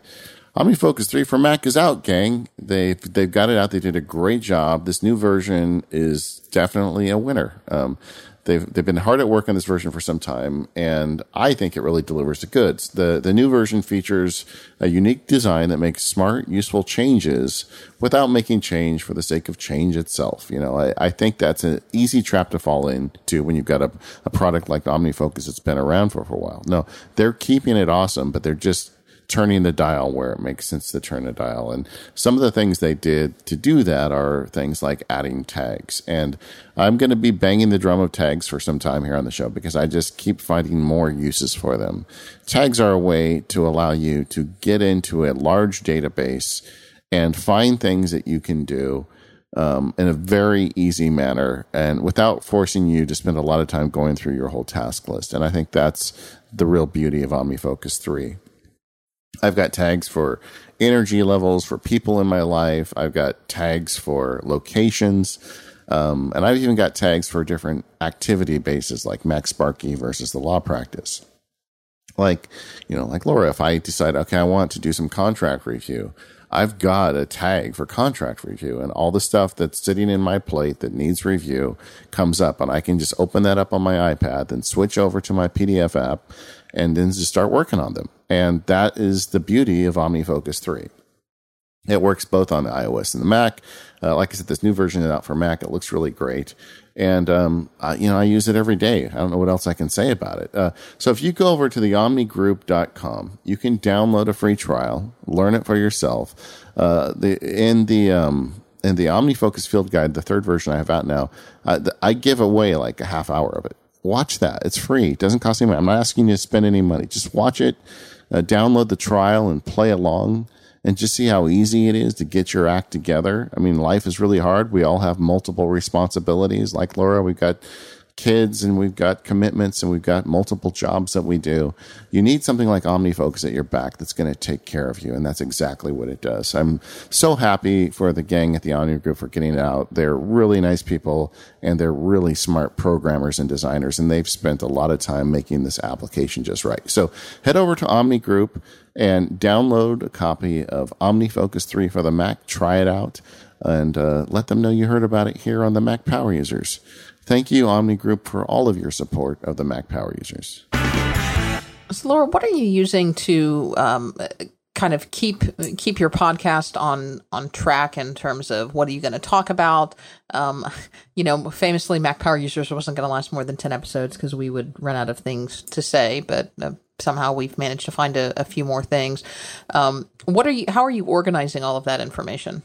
B: OmniFocus 3 for Mac is out, gang. They've, they've got it out. They did a great job. This new version is definitely a winner. Um, they've, they've been hard at work on this version for some time, and I think it really delivers the goods. The, the new version features a unique design that makes smart, useful changes without making change for the sake of change itself. You know, I, I think that's an easy trap to fall into when you've got a, a product like OmniFocus that's been around for, for a while. No, they're keeping it awesome, but they're just turning the dial where it makes sense to turn the dial. And some of the things they did to do that are things like adding tags. And I'm going to be banging the drum of tags for some time here on the show because I just keep finding more uses for them. Tags are a way to allow you to get into a large database and find things that you can do. Um, in a very easy manner and without forcing you to spend a lot of time going through your whole task list. And I think that's the real beauty of OmniFocus 3. I've got tags for energy levels for people in my life. I've got tags for locations. Um, and I've even got tags for different activity bases like MacSparky versus the law practice. Like, you know, like Laura, if I decide, okay, I want to do some contract review, I've got a tag for contract review and all the stuff that's sitting in my plate that needs review comes up and I can just open that up on my iPad and switch over to my PDF app and then just start working on them. And that is the beauty of OmniFocus 3. It works both on the iOS and the Mac. Uh, like I said, this new version is out for Mac. It looks really great. And, um, I, you know, I use it every day. I don't know what else I can say about it. Uh, so if you go over to the omnigroup.com, you can download a free trial, learn it for yourself. Uh, the, in the, um, in the OmniFocus Field Guide, the third version I have out now, I give away like a half hour of it watch that. It's free. It doesn't cost any money. I'm not asking you to spend any money. Just watch it, uh, download the trial and play along and just see how easy it is to get your act together. I mean, life is really hard. We all have multiple responsibilities. Like Laura, we've got kids and we've got commitments and we've got multiple jobs that we do. You need something like OmniFocus at your back that's going to take care of you. And that's exactly what it does. I'm so happy for the gang at the Omni Group for getting it out. They're really nice people and they're really smart programmers and designers. And they've spent a lot of time making this application just right. So head over to Omni Group and download a copy of OmniFocus 3 for the Mac. Try it out and uh, let them know you heard about it here on the Mac Power Users. Thank you, Omni Group, for all of your support of the Mac Power users.
A: So, Laura, what are you using to um, kind of keep keep your podcast on on track in terms of what are you going to talk about? Um, you know, famously, Mac Power users wasn't going to last more than ten episodes because we would run out of things to say, but. Uh, somehow we've managed to find a, a few more things. Um, what are you? How are you organizing all of that information?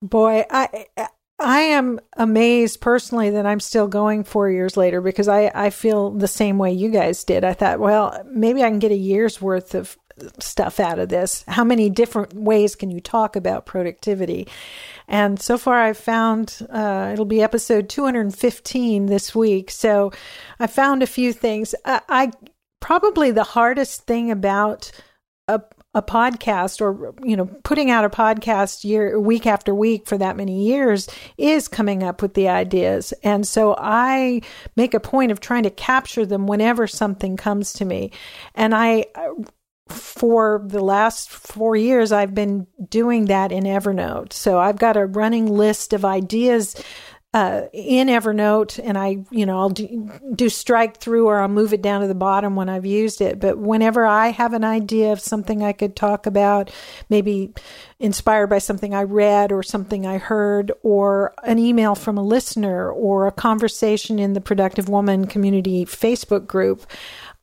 C: Boy, I I am amazed personally that I'm still going four years later because I, I feel the same way you guys did. I thought, well, maybe I can get a year's worth of stuff out of this. How many different ways can you talk about productivity? And so far, I've found uh, it'll be episode 215 this week. So I found a few things. I, I probably the hardest thing about a a podcast or you know putting out a podcast year week after week for that many years is coming up with the ideas. And so i make a point of trying to capture them whenever something comes to me. And i for the last 4 years i've been doing that in evernote. So i've got a running list of ideas uh, in Evernote, and I, you know, I'll do, do, strike through or I'll move it down to the bottom when I've used it. But whenever I have an idea of something I could talk about, maybe inspired by something I read or something I heard, or an email from a listener, or a conversation in the Productive Woman Community Facebook group,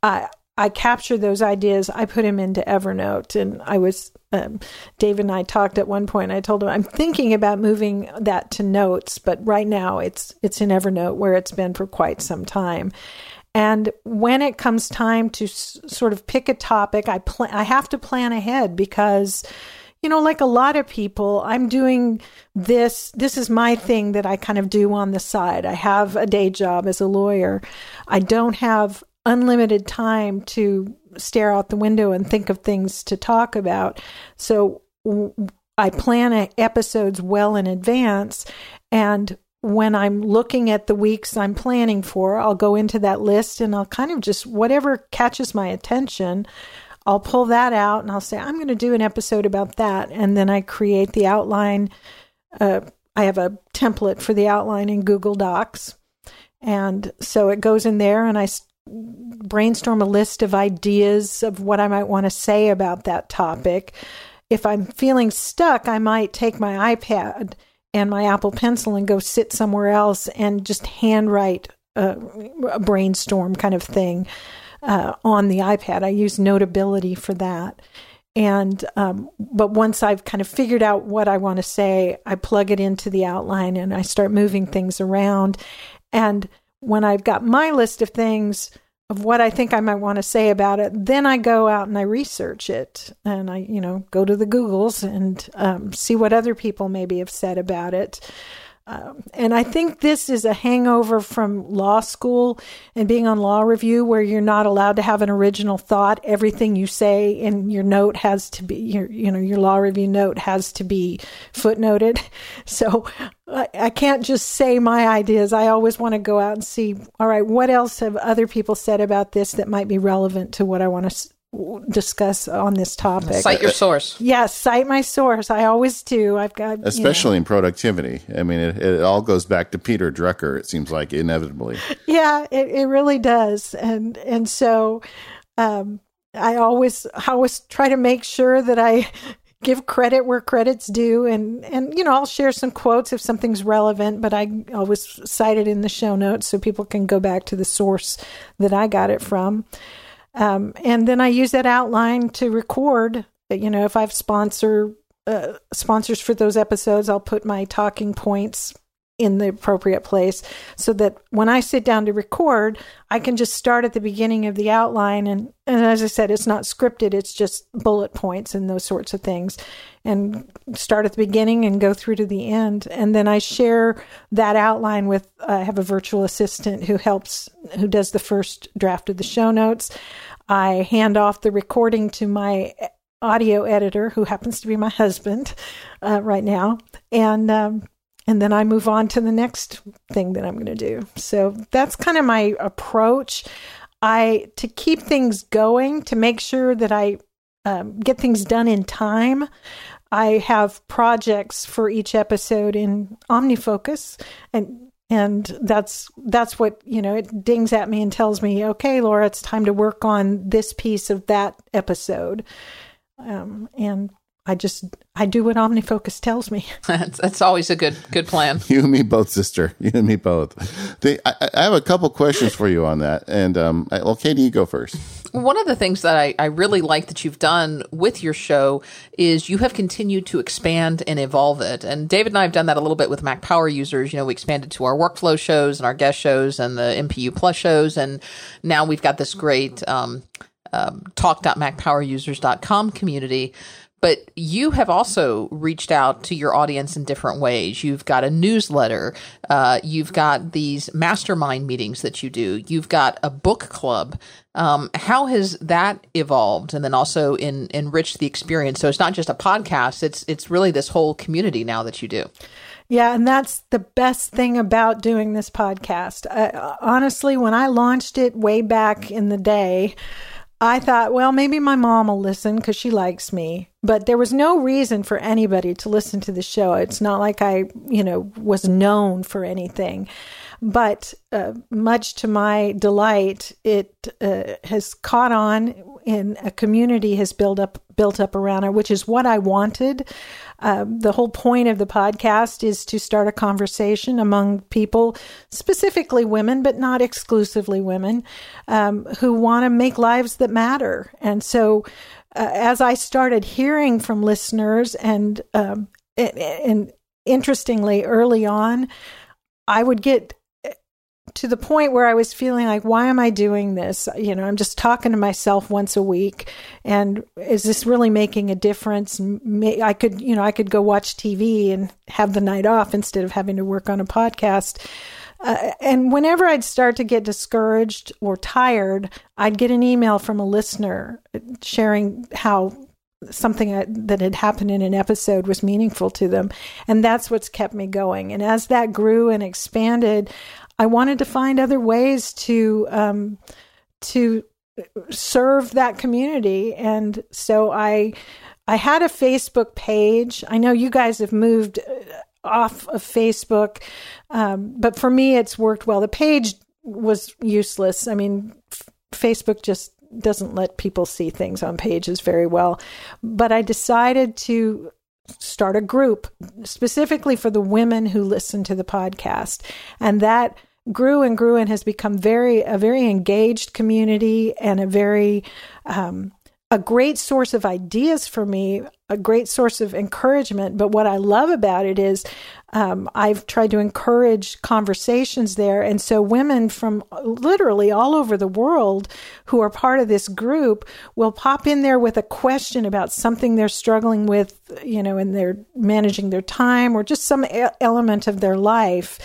C: uh, I capture those ideas. I put them into Evernote, and I was um, Dave and I talked at one point. I told him I'm thinking about moving that to Notes, but right now it's it's in Evernote where it's been for quite some time. And when it comes time to s- sort of pick a topic, I plan. I have to plan ahead because you know, like a lot of people, I'm doing this. This is my thing that I kind of do on the side. I have a day job as a lawyer. I don't have unlimited time to stare out the window and think of things to talk about. So I plan episodes well in advance. And when I'm looking at the weeks I'm planning for, I'll go into that list and I'll kind of just whatever catches my attention. I'll pull that out and I'll say, I'm going to do an episode about that. And then I create the outline. Uh, I have a template for the outline in Google Docs. And so it goes in there and I brainstorm a list of ideas of what I might want to say about that topic. If I'm feeling stuck, I might take my iPad and my Apple Pencil and go sit somewhere else and just handwrite a, a brainstorm kind of thing uh, on the iPad. I use Notability for that. And, um, but once I've kind of figured out what I want to say, I plug it into the outline and I start moving things around. And when I've got my list of things, of what I think I might want to say about it. Then I go out and I research it and I, you know, go to the Googles and um, see what other people maybe have said about it. And I think this is a hangover from law school and being on law review, where you're not allowed to have an original thought. Everything you say in your note has to be your, you know, your law review note has to be footnoted. So I, I can't just say my ideas. I always want to go out and see. All right, what else have other people said about this that might be relevant to what I want to discuss on this topic.
A: Cite your source.
C: Yes, cite my source. I always do. I've got
B: especially you know. in productivity. I mean, it, it, all goes back to Peter Drucker. It seems like inevitably.
C: Yeah, it, it really does, and and so um, I always I always try to make sure that I give credit where credit's due, and and you know I'll share some quotes if something's relevant, but I always cite it in the show notes so people can go back to the source that I got it from. Um, and then I use that outline to record. You know, if I've sponsor uh, sponsors for those episodes, I'll put my talking points in the appropriate place so that when I sit down to record, I can just start at the beginning of the outline. And, and as I said, it's not scripted, it's just bullet points and those sorts of things. And start at the beginning and go through to the end. And then I share that outline with, I have a virtual assistant who helps, who does the first draft of the show notes. I hand off the recording to my audio editor, who happens to be my husband uh, right now. And, um, and then I move on to the next thing that I'm going to do. So that's kind of my approach. I to keep things going to make sure that I um, get things done in time. I have projects for each episode in OmniFocus, and and that's that's what you know. It dings at me and tells me, "Okay, Laura, it's time to work on this piece of that episode." Um, and I just I do what OmniFocus tells me.
A: that's, that's always a good good plan.
B: you and me both, sister. You and me both. I, I, have a couple questions for you on that, and um, well, Katie, you go first.
A: One of the things that I, I really like that you've done with your show is you have continued to expand and evolve it. And David and I have done that a little bit with Mac Power users. You know, we expanded to our workflow shows and our guest shows and the MPU Plus shows, and now we've got this great um, um, talk.macpowerusers.com community but you have also reached out to your audience in different ways. You've got a newsletter. Uh, you've got these mastermind meetings that you do. You've got a book club. Um, how has that evolved, and then also in, enriched the experience? So it's not just a podcast; it's it's really this whole community now that you do.
C: Yeah, and that's the best thing about doing this podcast. Uh, honestly, when I launched it way back in the day, I thought, well, maybe my mom will listen because she likes me. But there was no reason for anybody to listen to the show. It's not like I, you know, was known for anything. But uh, much to my delight, it uh, has caught on, and a community has built up built up around it, which is what I wanted. Um, the whole point of the podcast is to start a conversation among people, specifically women, but not exclusively women, um, who want to make lives that matter. And so, uh, as I started hearing from listeners, and um, and, and interestingly, early on, I would get to the point where I was feeling like, why am I doing this? You know, I'm just talking to myself once a week. And is this really making a difference? I could, you know, I could go watch TV and have the night off instead of having to work on a podcast. uh, and whenever I'd start to get discouraged or tired, I'd get an email from a listener sharing how something that had happened in an episode was meaningful to them. And that's what's kept me going. And as that grew and expanded, I wanted to find other ways to, um, to serve that community. And so I, I had a Facebook page. I know you guys have moved uh, off of Facebook, um, but for me, it's worked well. The page was useless. I mean, f- Facebook just doesn't let people see things on pages very well. But I decided to start a group specifically for the women who listen to the podcast. And that grew and grew and has become very a very engaged community and a very um, a great source of ideas for me, a great source of encouragement. But what I love about it is um, I've tried to encourage conversations there. And so women from literally all over the world who are part of this group will pop in there with a question about something they're struggling with, you know, and they're managing their time or just some element of their life.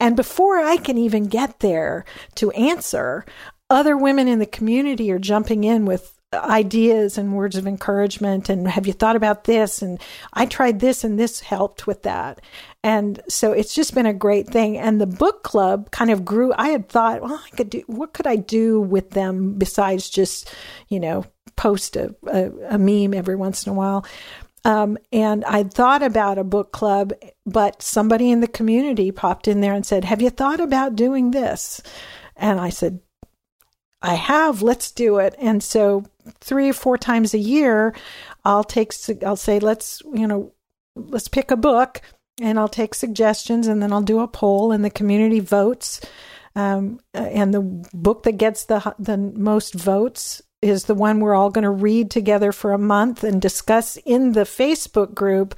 C: And before I can even get there to answer, other women in the community are jumping in with ideas and words of encouragement and have you thought about this and I tried this and this helped with that. And so it's just been a great thing and the book club kind of grew I had thought, well, I could do what could I do with them besides just, you know, post a, a, a meme every once in a while. Um, and I thought about a book club, but somebody in the community popped in there and said, Have you thought about doing this? And I said, I have, let's do it. And so three or four times a year, I'll take, I'll say, let's, you know, let's pick a book and I'll take suggestions and then I'll do a poll and the community votes. Um, and the book that gets the, the most votes is the one we're all going to read together for a month and discuss in the Facebook group.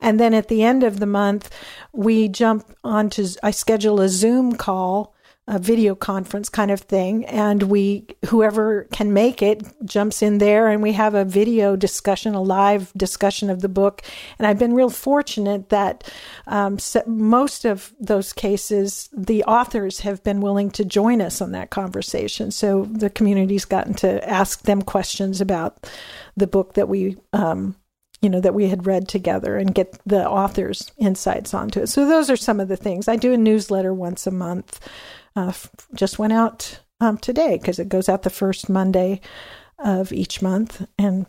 C: And then at the end of the month, we jump onto, I schedule a Zoom call a video conference kind of thing and we whoever can make it jumps in there and we have a video discussion a live discussion of the book. And i've been real fortunate that um, most of those cases the authors have been willing to join us on that conversation. So the community's gotten to ask them questions about the book that we um, you know that we had read together and get the authors insights onto it. So those are some of the things. I do a newsletter once a month uh, f- just went out um, today because it goes out the first Monday of each month. And,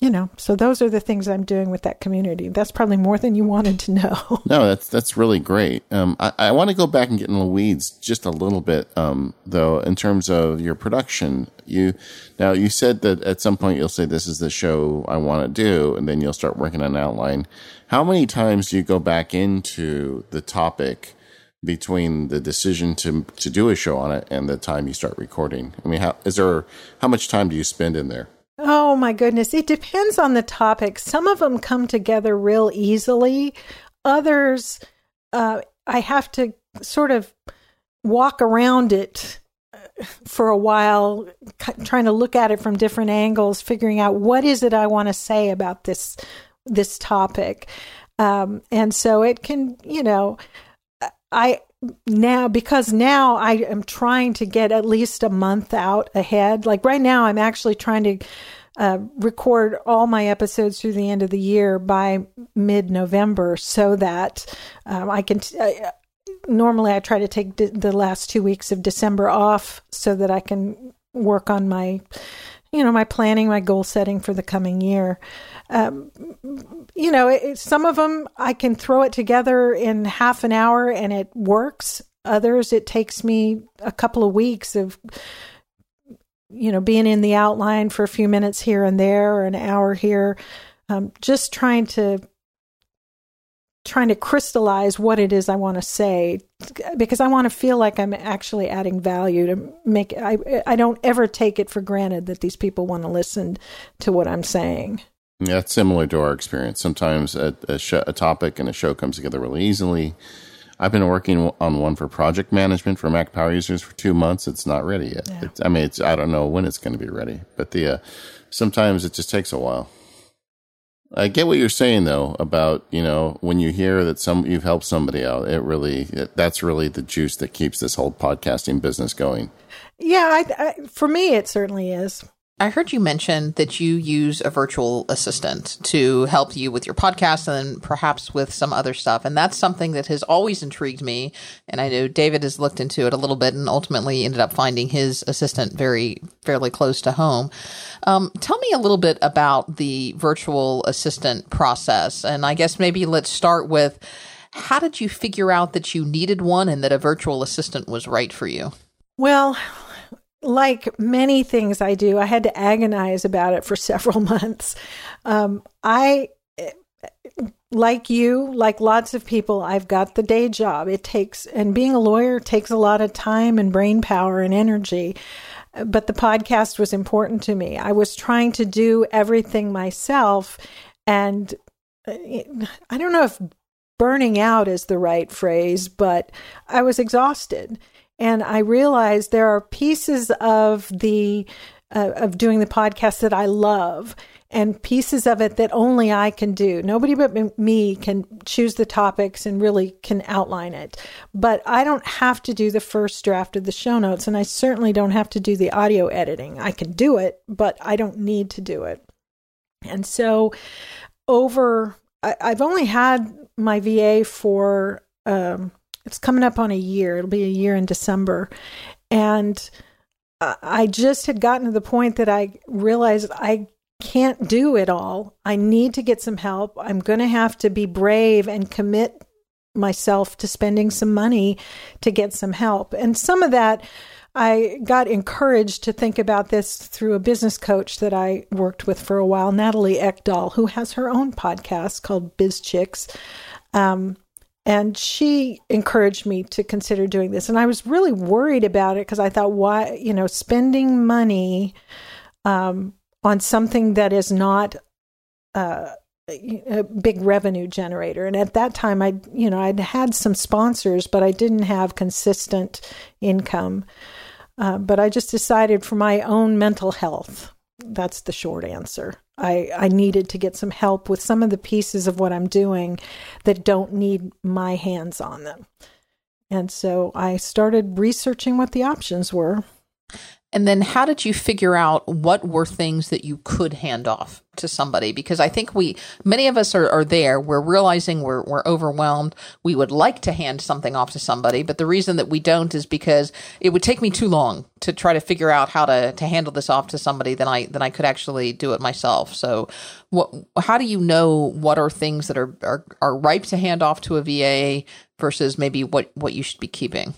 C: you know, so those are the things I'm doing with that community. That's probably more than you wanted to know.
B: no, that's, that's really great. Um, I, I want to go back and get in the weeds just a little bit, um, though, in terms of your production. You, now you said that at some point you'll say, this is the show I want to do, and then you'll start working on an outline. How many times do you go back into the topic between the decision to to do a show on it and the time you start recording? I mean, how is there how much time do you spend in there?
C: Oh my goodness, it depends on the topic. Some of them come together real easily. Others, uh, I have to sort of walk around it uh, for a while, trying to look at it from different angles, figuring out what is it I want to say about this this topic. Um, and so it can, you know, I now because now I am trying to get at least a month out ahead. Like right now, I'm actually trying to uh, record all my episodes through the end of the year by mid November so that um, I can. Normally, I try to take the last two weeks of December off so that I can work on my, you know, my planning, my goal setting for the coming year um, you know, it, some of them I can throw it together in half an hour and it works. Others, it takes me a couple of weeks of, you know, being in the outline for a few minutes here and there or an hour here, um, just trying to trying to crystallize what it is I want to say because I want to feel like I'm actually adding value to make I I don't ever take it for granted that these people want to listen to what I'm saying.
B: Yeah, it's similar to our experience. Sometimes a, a, a, topic and a show comes together really easily. I've been working on one for project management for Mac Power users for two months. It's not ready yet. Yeah. I mean, it's I don't know when it's going to be ready, but the uh, sometimes it just takes a while. I get what you're saying though about you know when you hear that some you've helped somebody out, it really it, that's really the juice that keeps this whole podcasting business going.
C: Yeah, I, I, for me, it certainly is.
A: I heard you mention that you use a virtual assistant to help you with your podcast and perhaps with some other stuff. And that's something that has always intrigued me. And I know David has looked into it a little bit and ultimately ended up finding his assistant very, fairly close to home. Um, tell me a little bit about the virtual assistant process. And I guess maybe let's start with how did you figure out that you needed one and that a virtual assistant was right for you?
C: Well, like many things I do, I had to agonize about it for several months. Um, I, like you, like lots of people, I've got the day job. It takes, and being a lawyer takes a lot of time and brain power and energy. But the podcast was important to me. I was trying to do everything myself. And I don't know if burning out is the right phrase, but I was exhausted and I realized there are pieces of the uh, of doing the podcast that I love and pieces of it that only I can do. Nobody but me can choose the topics and really can outline it. But I don't have to do the first draft of the show notes, and I certainly don't have to do the audio editing. I can do it, but I don't need to do it. And so, over, I, have only had my VA for um, it's coming up on a year. It'll be a year in December. And I just had gotten to the point that I realized I can't do it all. I need to get some help. I'm going to have to be brave and commit myself to spending some money to get some help. And some of that, I got encouraged to think about this through a business coach that I worked with for a while, Natalie Eckdahl, who has her own podcast called Biz Chix. Um, and she encouraged me to consider doing this. And I was really worried about it because I thought, why, you know, spending money um, on something that is not uh, a big revenue generator. And at that time, I, you know, I'd had some sponsors, but I didn't have consistent income. Uh, but I just decided for my own mental health. That's the short answer. I, I needed to get some help with some of the pieces of what I'm doing that don't need my hands on them. And so I started researching what the options were.
A: And then how did you figure out what were things that you could hand off to somebody? Because I think we, many of us are, are there. We're realizing we're, we're overwhelmed. We would like to hand something off to somebody, but the reason that we don't is because it would take me too long to try to figure out how to, to handle this off to somebody than I, than I could actually do it myself. So what, how do you know what are things that are, are, are ripe to hand off to a VA versus maybe what, what you should be keeping?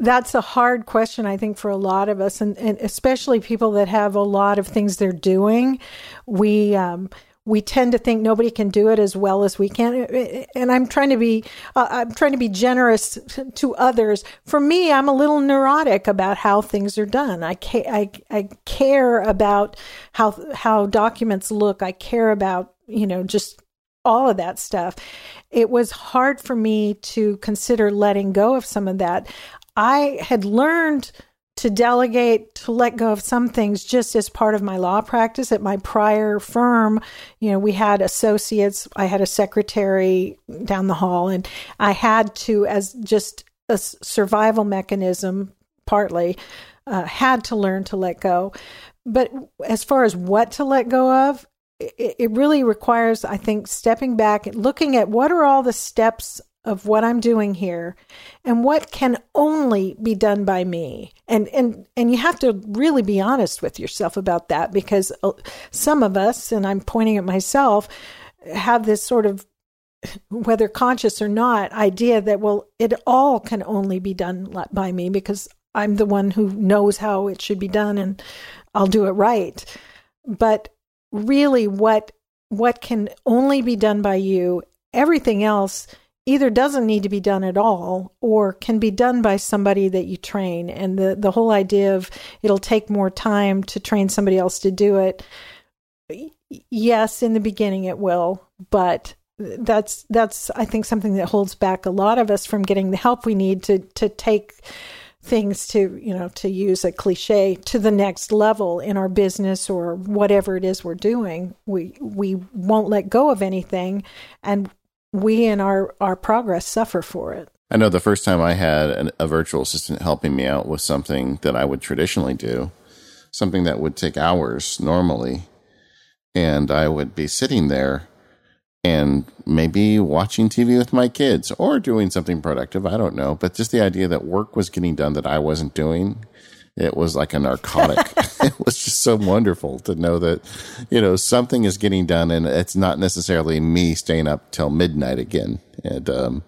C: That's a hard question, I think, for a lot of us, and, and especially people that have a lot of things they're doing. We um, we tend to think nobody can do it as well as we can, and I'm trying to be uh, I'm trying to be generous to others. For me, I'm a little neurotic about how things are done. I ca- I, I care about how how documents look. I care about you know just all of that stuff. It was hard for me to consider letting go of some of that. I had learned to delegate, to let go of some things just as part of my law practice at my prior firm. You know, we had associates, I had a secretary down the hall, and I had to, as just a survival mechanism, partly, uh, had to learn to let go. But as far as what to let go of, it, it really requires, I think, stepping back and looking at what are all the steps of what I'm doing here and what can only be done by me. And and and you have to really be honest with yourself about that because uh, some of us and I'm pointing at myself have this sort of whether conscious or not idea that well it all can only be done by me because I'm the one who knows how it should be done and I'll do it right. But really what what can only be done by you everything else either doesn't need to be done at all or can be done by somebody that you train. And the, the whole idea of it'll take more time to train somebody else to do it. Yes, in the beginning it will, but that's that's I think something that holds back a lot of us from getting the help we need to to take things to, you know, to use a cliche to the next level in our business or whatever it is we're doing. We we won't let go of anything and we in our our progress suffer for it.
B: I know the first time I had an, a virtual assistant helping me out with something that I would traditionally do, something that would take hours normally, and I would be sitting there and maybe watching TV with my kids or doing something productive. I don't know. But just the idea that work was getting done that I wasn't doing, it was like a narcotic. it was just so wonderful to know that, you know, something is getting done and it's not necessarily me staying up till midnight again. And, um,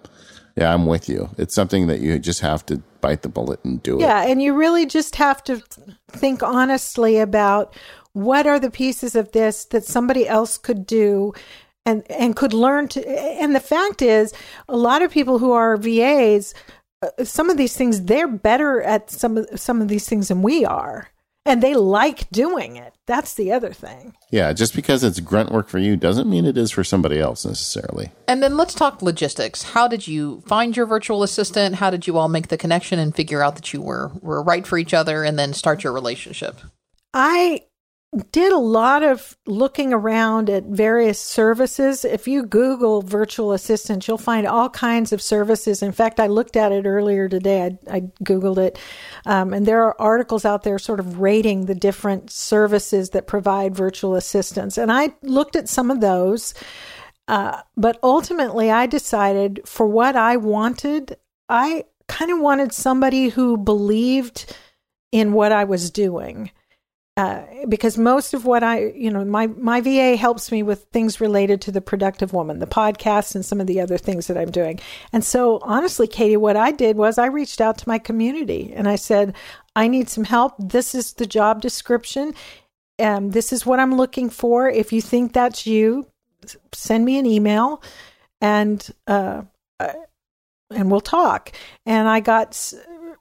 B: yeah, I'm with you. It's something that you just have to bite the bullet and do
C: it. Yeah, and you really just have to think honestly about what are the pieces of this that somebody else could do and and could learn to and the fact is a lot of people who are VAs Uh, some of these things they're better at some of some of these things than we are. And they like doing it. That's the other thing.
B: Yeah just because it's grunt work for you doesn't mean it is for somebody else necessarily.
A: And then let's talk logistics. How did you find your virtual assistant? How did you all make the connection and figure out that you were were right for each other and then start your relationship?
C: I did a lot of looking around at various services. If you Google virtual assistants, you'll find all kinds of services. In fact, I looked at it earlier today. I, I Googled it. Um, and there are articles out there sort of rating the different services that provide virtual assistants. And I looked at some of those. Uh, but ultimately, I decided for what I wanted, I kind of wanted somebody who believed in what I was doing. Uh, because most of what I, you know, my my VA helps me with things related to the productive woman, the podcast, and some of the other things that I'm doing. And so, honestly, Katie, what I did was I reached out to my community and I said, I need some help. This is the job description. Um, this is what I'm looking for. If you think that's you, send me an email, and uh, uh and we'll talk. And I got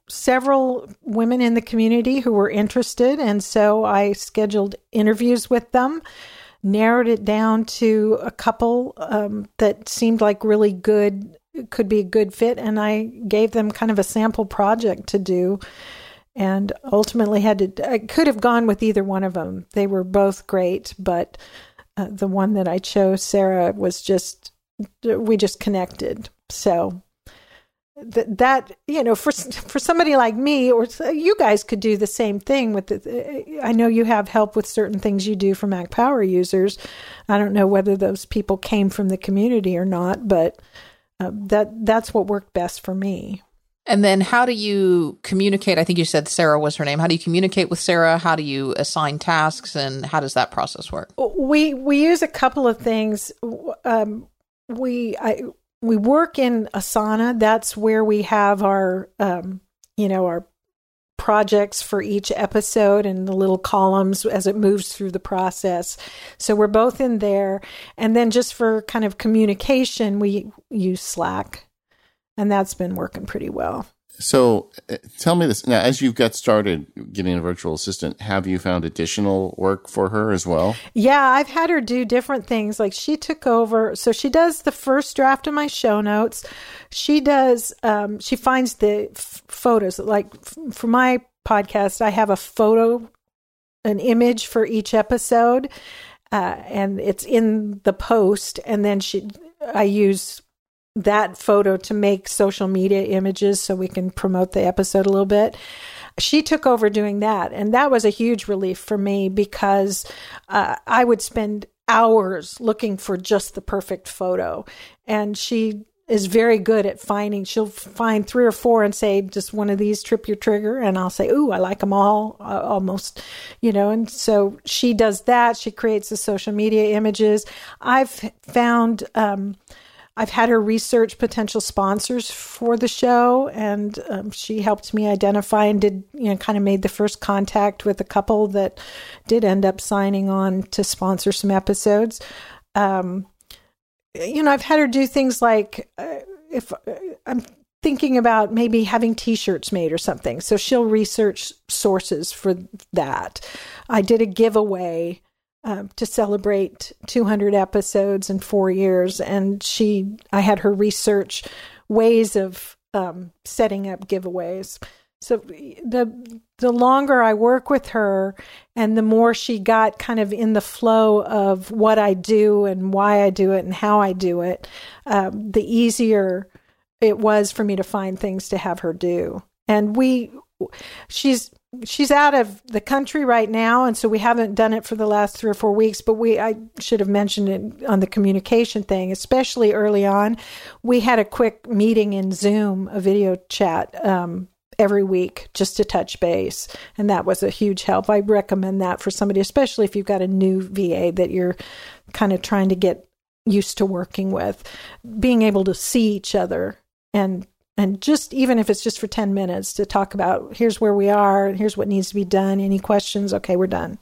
C: several women in the community who were interested. And so I scheduled interviews with them, narrowed it down to a couple um, that seemed like really good, could be a good fit. And I gave them kind of a sample project to do. And ultimately had to, I could have gone with either one of them. They were both great, but uh, the one that I chose, Sarah, was just, we just connected. So that that you know for for somebody like me or you guys could do the same thing with the, I know you have help with certain things you do for Mac Power users. I don't know whether those people came from the community or not, but uh, that that's what worked best for me.
A: And then how do you communicate? I think you said Sarah was her name. How do you communicate with Sarah? How do you assign tasks and how does that process work?
C: We we use a couple of things. Um, we I we work in Asana. That's where we have our, um, you know, our projects for each episode and the little columns as it moves through the process. So we're both in there. And then just for kind of communication, we use Slack. And that's been working pretty well.
B: So uh, tell me this now, as you've got started getting a virtual assistant, have you found additional work for her as well?
C: Yeah, I've had her do different things. Like she took over, so she does the first draft of my show notes. She does, um, she finds the f- photos. Like f- for my podcast, I have a photo, an image for each episode. Uh, and it's in the post and then she i use that photo to make social media images so we can promote the episode a little bit. She took over doing that. And that was a huge relief for me because uh, I would spend hours looking for just the perfect photo. And she is very good at finding, she'll find three or four and say, just one of these trip your trigger. And I'll say, Ooh, I like them all uh, almost, you know. And so she does that. She creates the social media images. I've found, um, I've had her research potential sponsors for the show, and um, she helped me identify and did, you know, kind of made the first contact with a couple that did end up signing on to sponsor some episodes. Um, you know, I've had her do things like uh, if uh, I'm thinking about maybe having t-shirts made or something so she'll research sources for that i did a giveaway um, to celebrate 200 episodes in four years, and she, I had her research ways of um, setting up giveaways. So the the longer I work with her and the more she got kind of in the flow of what I do and why I do it and how I do it, um, the easier it was for me to find things to have her do. And we, she's she's out of the country right now and so we haven't done it for the last 3 or 4 weeks but we I should have mentioned it on the communication thing especially early on we had a quick meeting in Zoom a video chat um, every week just to touch base. And that was a huge help. I recommend that for somebody, especially if you've got a new VA that you're kind of trying to get used to working with. Being able to see each other and and just even if it's just for 10 minutes to talk about here's where we are, here's what needs to be done, any questions, okay, we're done.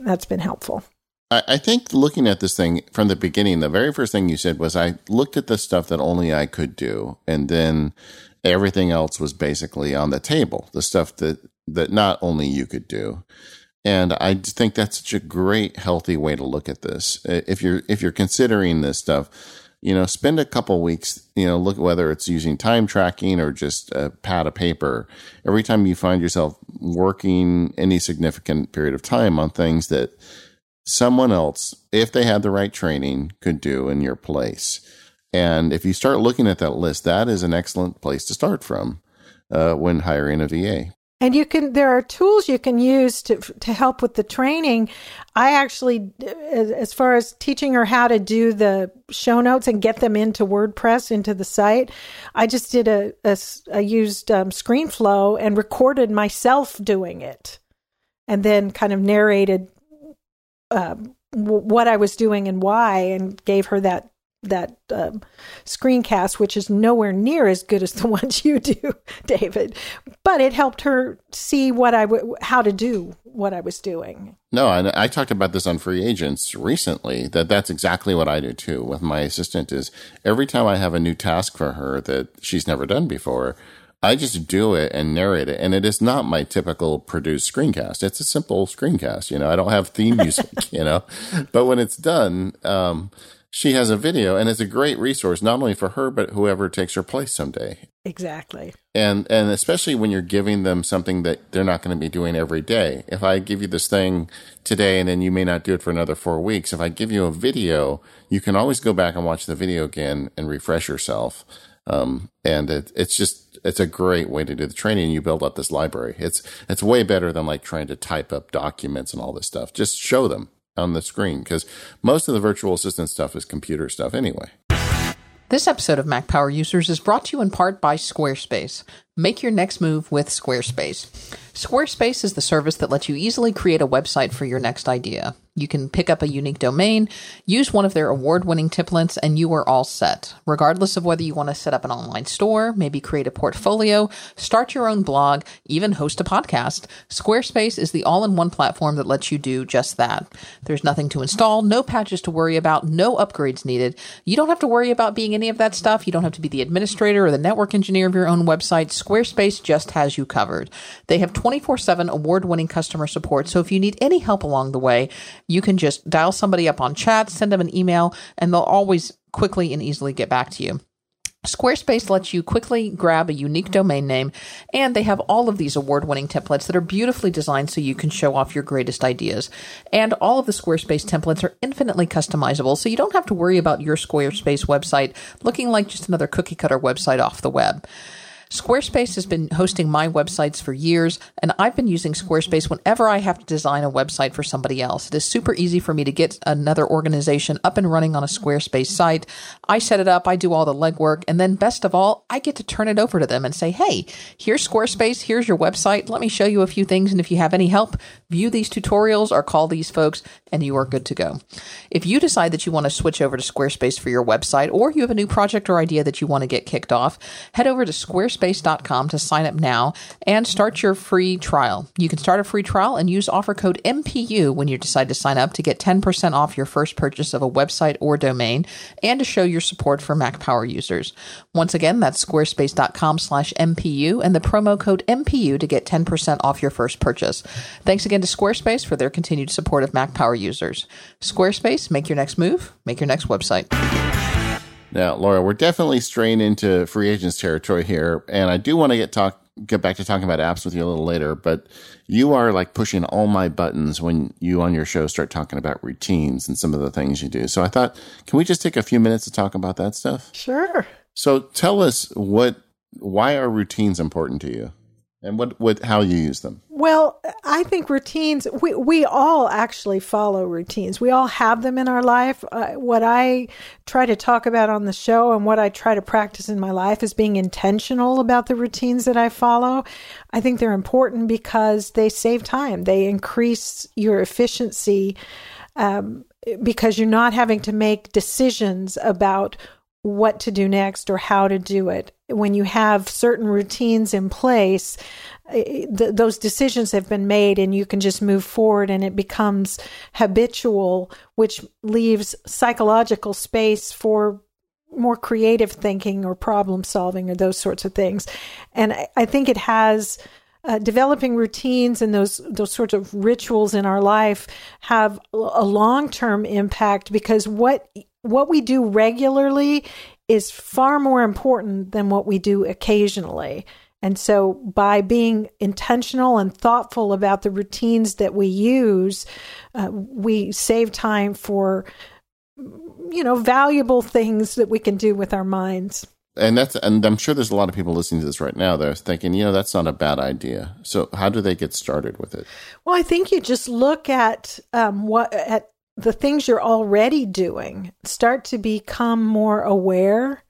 C: That's been helpful.
B: I think looking at this thing from the beginning, the very first thing you said was I looked at the stuff that only I could do. And then Everything else was basically on the table, the stuff that, that not only you could do. And I think that's such a great, healthy way to look at this. If you're, if you're considering this stuff, you know, spend a couple weeks, you know, look whether it's using time tracking or just a pad of paper. Every time you find yourself working any significant period of time on things that someone else, if they had the right training, could do in your place. And if you start looking at that list, that is an excellent place to start from uh, when hiring a VA.
C: And you can, there are tools you can use to, to help with the training. I actually, as far as teaching her how to do the show notes and get them into WordPress, into the site, I just did a, a I used um, ScreenFlow and recorded myself doing it and then kind of narrated um, what I was doing and why and gave her that that um, screencast, which is nowhere near as good as the ones you do, David. But it helped her see what I w- how to do what I was doing.
B: No, and I talked about this on Free Agents recently. That that's exactly what I do too with my assistant. Is every time I have a new task for her that she's never done before. I just do it and narrate it. And it is not my typical produced screencast. It's a simple screencast. You know, I don't have theme music, you know, but when it's done, um, she has a video and it's a great resource not only for her but whoever takes her place someday.
C: Exactly.
B: And and especially when you're giving them something that they're not going to be doing every day. If i give you this thing today and then you may not do it for another four weeks if i give you a video you can always go back and watch the video again and refresh yourself. Um, and it, it's just it's a great way to do the training you build up this library. It's it's way better than like trying to type up documents and all this stuff. Just show them on the screen because most of the virtual assistant stuff is computer stuff anyway.
A: This episode of Mac Power Users is brought to you in part by Squarespace. Make your next move with Squarespace. Squarespace is the service that lets you easily create a website for your next idea. You can pick up a unique domain, use one of their award winning templates, and you are all set. Regardless of whether you want to set up an online store, maybe create a portfolio, start your own blog, even host a podcast, Squarespace is the all in one platform that lets you do just that. There's nothing to install, no patches to worry about, no upgrades needed. You don't have to worry about being any of that stuff. You don't have to be the administrator or the network engineer of your own website. Squarespace just has you covered. They have 24 7 award winning customer support, so if you need any help along the way, you can just dial somebody up on chat, send them an email, and they'll always quickly and easily get back to you. Squarespace lets you quickly grab a unique domain name, and they have all of these award winning templates that are beautifully designed so you can show off your greatest ideas. And all of the Squarespace templates are infinitely customizable, so you don't have to worry about your Squarespace website looking like just another cookie cutter website off the web. Squarespace has been hosting my websites for years, and I've been using Squarespace whenever I have to design a website for somebody else. It is super easy for me to get another organization up and running on a Squarespace site. I set it up, I do all the legwork, and then best of all, I get to turn it over to them and say, hey, here's Squarespace, here's your website. Let me show you a few things, and if you have any help, view these tutorials or call these folks, and you are good to go. If you decide that you want to switch over to Squarespace for your website, or you have a new project or idea that you want to get kicked off, head over to Squarespace squarespace.com to sign up now and start your free trial. You can start a free trial and use offer code MPU when you decide to sign up to get 10% off your first purchase of a website or domain and to show your support for Mac Power users. Once again, that's squarespace.com slash MPU and the promo code MPU to get 10% off your first purchase. Thanks again to Squarespace for their continued support of Mac Power users. Squarespace, make your next move, make your next website.
B: Now, Laura, we're definitely straying into free agents territory here, and I do want to get talk get back to talking about apps with you a little later, but you are like pushing all my buttons when you on your show start talking about routines and some of the things you do. So I thought, can we just take a few minutes to talk about that stuff?
C: Sure.
B: So tell us what, why are routines important to you? And what, what how you use them?
C: Well i think routines we, we all actually follow routines. We all have them in our life. Uh, what i try to talk about on the show and what i try to practice in my life is being intentional about the routines that i follow. I think they're important because they save time. They increase your efficiency um, because you're not having to make decisions about what to do next or how to do it. When you have certain routines in place, eh, th- those decisions have been made and you can just move forward and it becomes habitual, which leaves psychological space for more creative thinking or problem solving or those sorts of things. And I, I think it has. Uh, developing routines and those those sorts of rituals in our life have a long term impact because what what we do regularly is far more important than what we do occasionally. And so, by being intentional and thoughtful about the routines that we use, uh, we save time for, you know, valuable things that we can do with our minds.
B: And that's, and I'm sure there's a lot of people listening to this right now. They're thinking, you know, that's not a bad idea. So, how do they get started with it?
C: Well, I think you just look at um, what at the things you're already doing start to become more aware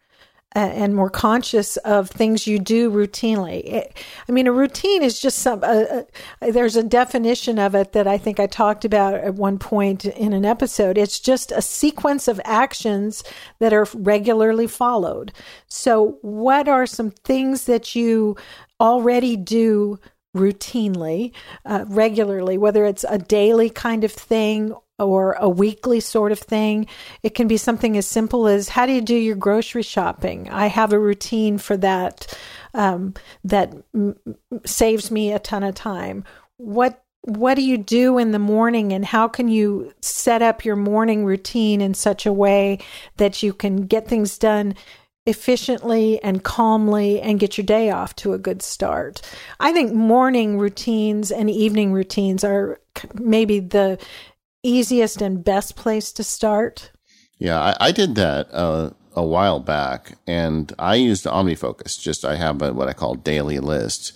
C: uh, and more conscious of things you do routinely. I mean, a routine is just some. Uh, uh, there's a definition of it that I think I talked about at one point in an episode. It's just a sequence of actions that are regularly followed. So, what are some things that you already do routinely, uh, regularly, whether it's a daily kind of thing or a weekly sort of thing. It can be something as simple as how do you do your grocery shopping? I have a routine for that um, that m- saves me a ton of time. What what do you do in the morning and how can you set up your morning routine in such a way that you can get things done efficiently and calmly and get your day off to a good start. I think morning routines and evening routines are maybe the easiest and best place to start?
B: Yeah, I, I did that uh, a while back, and I used OmniFocus. Just I have a, what I call daily list,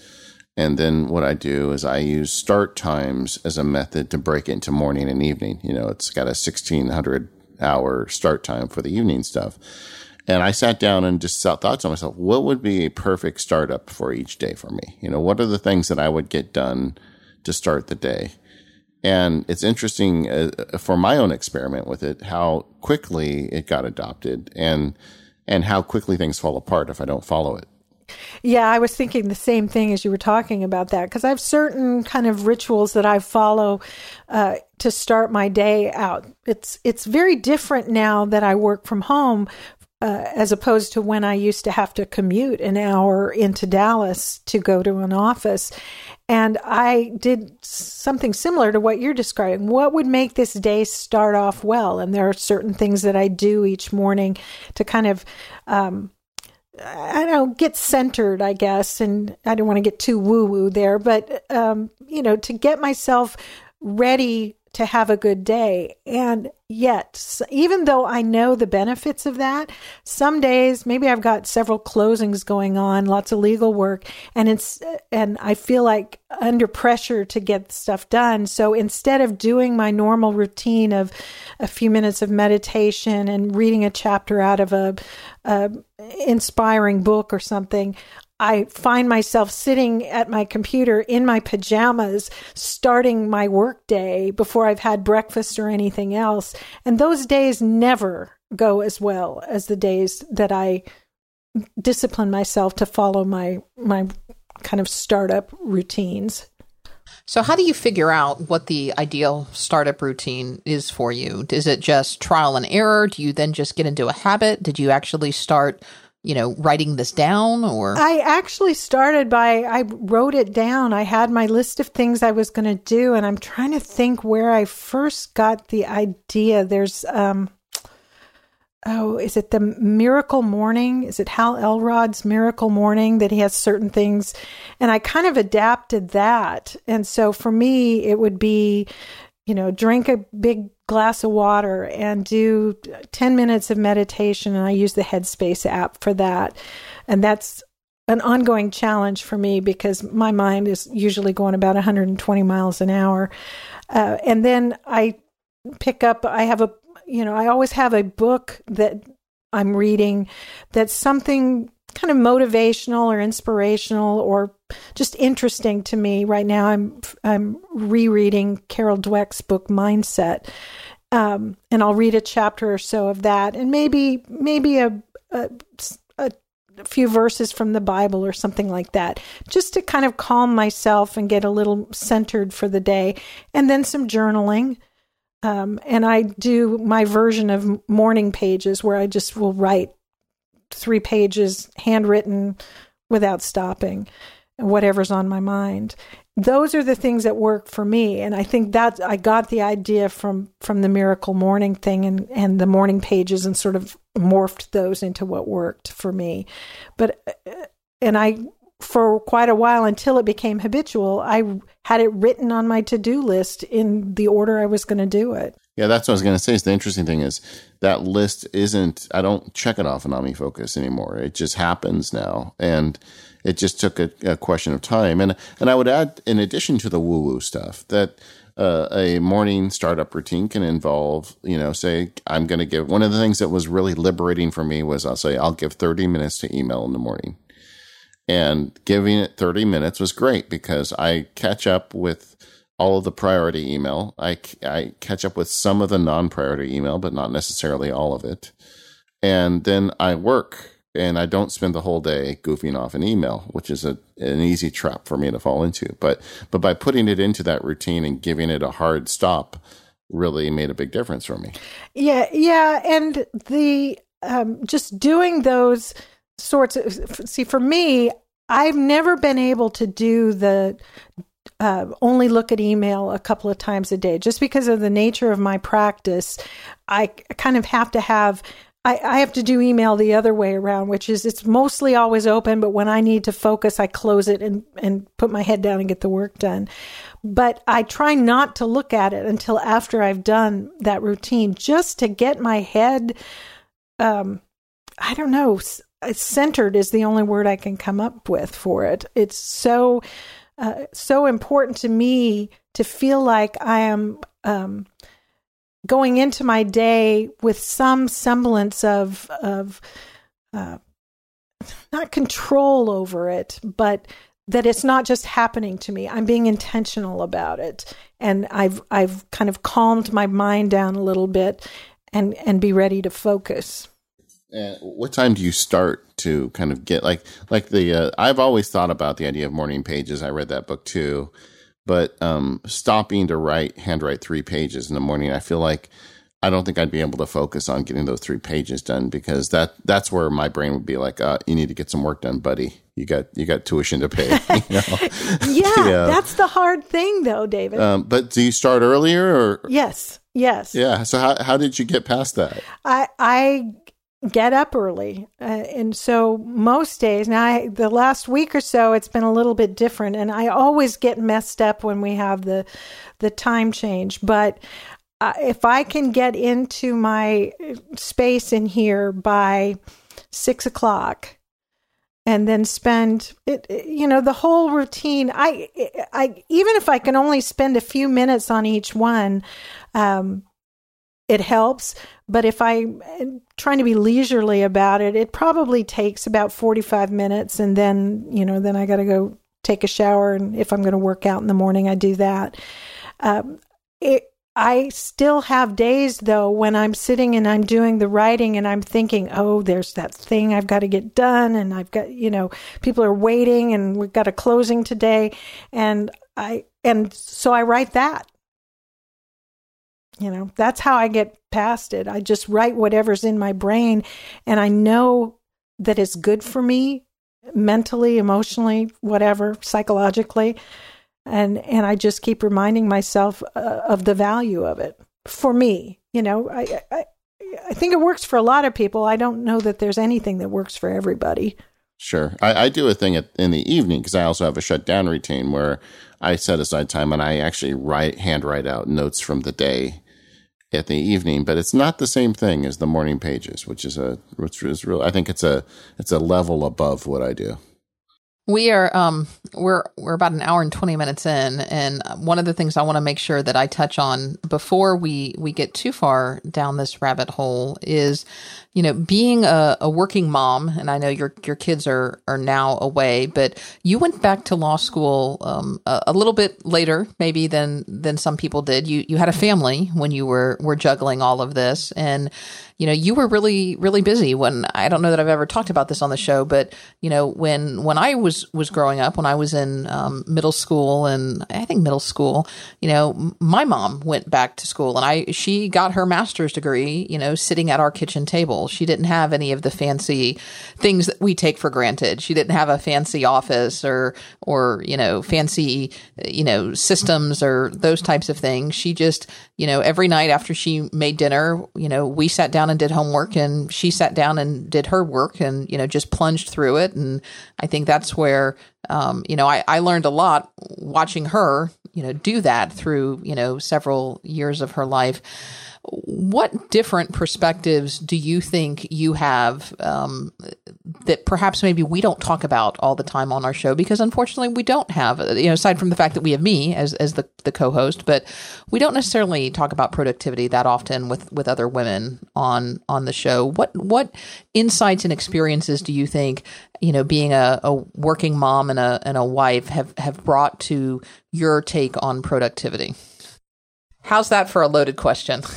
B: and then what I do is I use start times as a method to break it into morning and evening. You know, it's got a sixteen hundred hour start time for the evening stuff. And I sat down and just thought to myself, what would be a perfect startup for each day for me? You know, what are the things that I would get done to start the day? And it's interesting uh, for my own experiment with it, how quickly it got adopted and, and how quickly things fall apart if I don't follow it.
C: Yeah, I was thinking the same thing as you were talking about that because I have certain kind of rituals that I follow uh, to start my day out. It's it's very different now that I work from home uh, as opposed to when I used to have to commute an hour into Dallas to go to an office. And I did something similar to what you're describing. What would make this day start off well? And there are certain things that I do each morning to kind of, um, I don't get centered, I guess. And I don't want to get too woo woo there, but, um, you know, to get myself ready to have a good day. And yet, even though I know the benefits of that, some days maybe I've got several closings going on, lots of legal work, and it's and I feel like under pressure to get stuff done. So instead of doing my normal routine of a few minutes of meditation and reading a chapter out of a, a inspiring book or something, I find myself sitting at my computer in my pajamas, starting my workday before I've had breakfast or anything else. And those days never go as well as the days that I discipline myself to follow my my kind of startup routines.
A: So, how do you figure out what the ideal startup routine is for you? Is it just trial and error? Do you then just get into a habit? Did you actually start you know, writing this down or?
C: I actually started by, I wrote it down. I had my list of things I was going to do, and I'm trying to think where I first got the idea. There's, um, oh, is it the Miracle Morning? Is it Hal Elrod's Miracle Morning that he has certain things? And I kind of adapted that. And so for me, it would be, you know, drink a big glass of water and do 10 minutes of meditation. And I use the Headspace app for that. And that's an ongoing challenge for me because my mind is usually going about 120 miles an hour. Uh, and then I pick up, I have a you know, I always have a book that I'm reading that's something kind of motivational or inspirational or just interesting to me. Right now, I'm I'm rereading Carol Dweck's book Mindset, um, and I'll read a chapter or so of that, and maybe maybe a, a, a few verses from the Bible or something like that, just to kind of calm myself and get a little centered for the day, and then some journaling. Um, and I do my version of morning pages where I just will write three pages handwritten without stopping, whatever's on my mind. Those are the things that work for me, and I think that I got the idea from from the miracle morning thing and and the morning pages, and sort of morphed those into what worked for me. But uh, and I for quite a while until it became habitual, I had it written on my to do list in the order I was going to do it.
B: Yeah, that's what I was going to say. Is the interesting thing is that list isn't. I don't check it off in OmniFocus anymore. It just happens now, and it just took a, a question of time. And and I would add, in addition to the woo woo stuff, that uh, a morning startup routine can involve, you know, say I'm going to give. One of the things that was really liberating for me was I'll say I'll give 30 minutes to email in the morning and giving it 30 minutes was great because I catch up with all of the priority email. I, I catch up with some of the non priority email, but not necessarily all of it. And then I work and I don't spend the whole day goofing off an email, which is a, an easy trap for me to fall into. But, but by putting it into that routine and giving it a hard stop really made a big difference for me.
C: Yeah. Yeah. And the, um, just doing those sorts of see for me i've never been able to do the uh, only look at email a couple of times a day just because of the nature of my practice i kind of have to have I, I have to do email the other way around, which is it's mostly always open, but when I need to focus, I close it and, and put my head down and get the work done. But I try not to look at it until after I've done that routine, just to get my head, um, I don't know, centered is the only word I can come up with for it. It's so uh, so important to me to feel like I am um, going into my day with some semblance of of uh, not control over it, but that it's not just happening to me. I'm being intentional about it, and I've I've kind of calmed my mind down a little bit, and and be ready to focus.
B: And what time do you start to kind of get like like the uh, I've always thought about the idea of morning pages. I read that book too, but um, stopping to write handwrite three pages in the morning, I feel like I don't think I'd be able to focus on getting those three pages done because that that's where my brain would be like, uh, you need to get some work done, buddy. You got you got tuition to pay. You know?
C: yeah, yeah, that's the hard thing, though, David.
B: Um, but do you start earlier or?
C: Yes. Yes.
B: Yeah. So how how did you get past that?
C: I I get up early. Uh, and so most days, now I, the last week or so, it's been a little bit different. And I always get messed up when we have the, the time change. But uh, if I can get into my space in here by six o'clock, and then spend it you know the whole routine i i even if i can only spend a few minutes on each one um it helps. But if I'm trying to be leisurely about it, it probably takes about 45 minutes. And then, you know, then I got to go take a shower. And if I'm going to work out in the morning, I do that. Um, it, I still have days though when I'm sitting and I'm doing the writing and I'm thinking, oh, there's that thing I've got to get done. And I've got, you know, people are waiting and we've got a closing today. And I, and so I write that you know, that's how I get past it. I just write whatever's in my brain and I know that it's good for me mentally, emotionally, whatever, psychologically. And and I just keep reminding myself uh, of the value of it for me. You know, I, I I think it works for a lot of people. I don't know that there's anything that works for everybody.
B: Sure. I, I do a thing at, in the evening because I also have a shutdown routine where I set aside time and I actually write, hand write out notes from the day at the evening, but it's not the same thing as the morning pages, which is a, which is real. I think it's a, it's a level above what I do.
A: We are um we're we're about an hour and 20 minutes in and one of the things I want to make sure that I touch on before we we get too far down this rabbit hole is you know being a, a working mom and I know your your kids are are now away but you went back to law school um a, a little bit later maybe than than some people did you you had a family when you were were juggling all of this and you know, you were really, really busy when I don't know that I've ever talked about this on the show, but you know, when, when I was, was growing up, when I was in um, middle school and I think middle school, you know, my mom went back to school and I, she got her master's degree, you know, sitting at our kitchen table. She didn't have any of the fancy things that we take for granted. She didn't have a fancy office or, or, you know, fancy, you know, systems or those types of things. She just, you know, every night after she made dinner, you know, we sat down and did homework and she sat down and did her work and, you know, just plunged through it. And I think that's where, um, you know, I, I learned a lot watching her, you know, do that through, you know, several years of her life. What different perspectives do you think you have um, that perhaps maybe we don't talk about all the time on our show? Because unfortunately we don't have you know aside from the fact that we have me as as the, the co-host but we don't necessarily talk about productivity that often with with other women on on the show. What what insights and experiences do you think you know being a, a working mom and a and a wife have have brought to your take on productivity? How's that for a loaded question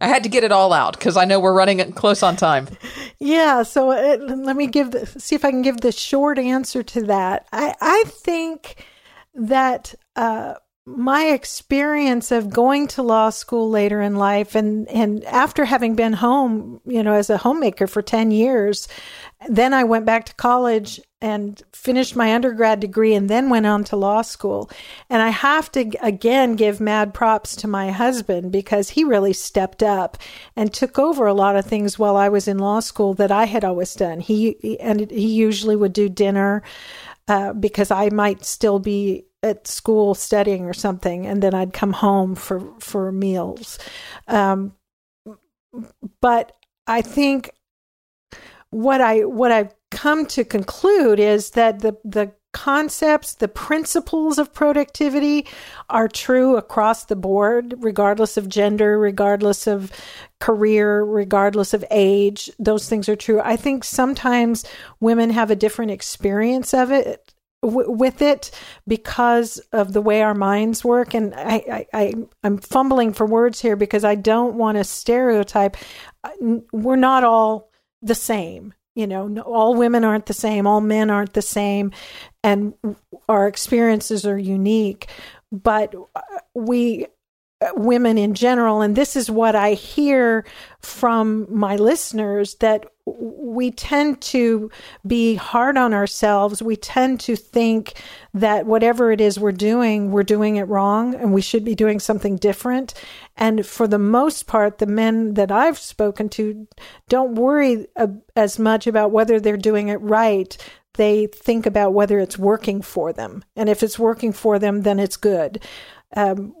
A: I had to get it all out because I know we're running close on time.
C: Yeah, so uh, let me give the, see if I can give the short answer to that. I I think that uh, my experience of going to law school later in life and and after having been home, you know, as a homemaker for 10 years, then I went back to college and finished my undergrad degree and then went on to law school. And I have to again give mad props to my husband because he really stepped up and took over a lot of things while I was in law school that I had always done. He and he usually would do dinner uh, because I might still be at school studying or something, and then I'd come home for for meals. Um, but I think what I what I've come to conclude is that the the concepts, the principles of productivity are true across the board, regardless of gender, regardless of career, regardless of age. Those things are true. I think sometimes women have a different experience of it with it because of the way our minds work and I, I, I i'm fumbling for words here because i don't want to stereotype uh, we're not all the same. You know, all women aren't the same, all men aren't the same, and our experiences are unique. But uh, we women in general and this is what i hear from my listeners that we tend to be hard on ourselves. We tend to think that whatever it is we're doing we're doing it wrong and we should be doing something different. And for the most part the men that i've spoken to don't worry as much about whether they're doing it right. They think about whether it's working for them. And if it's working for them then it's good. Um,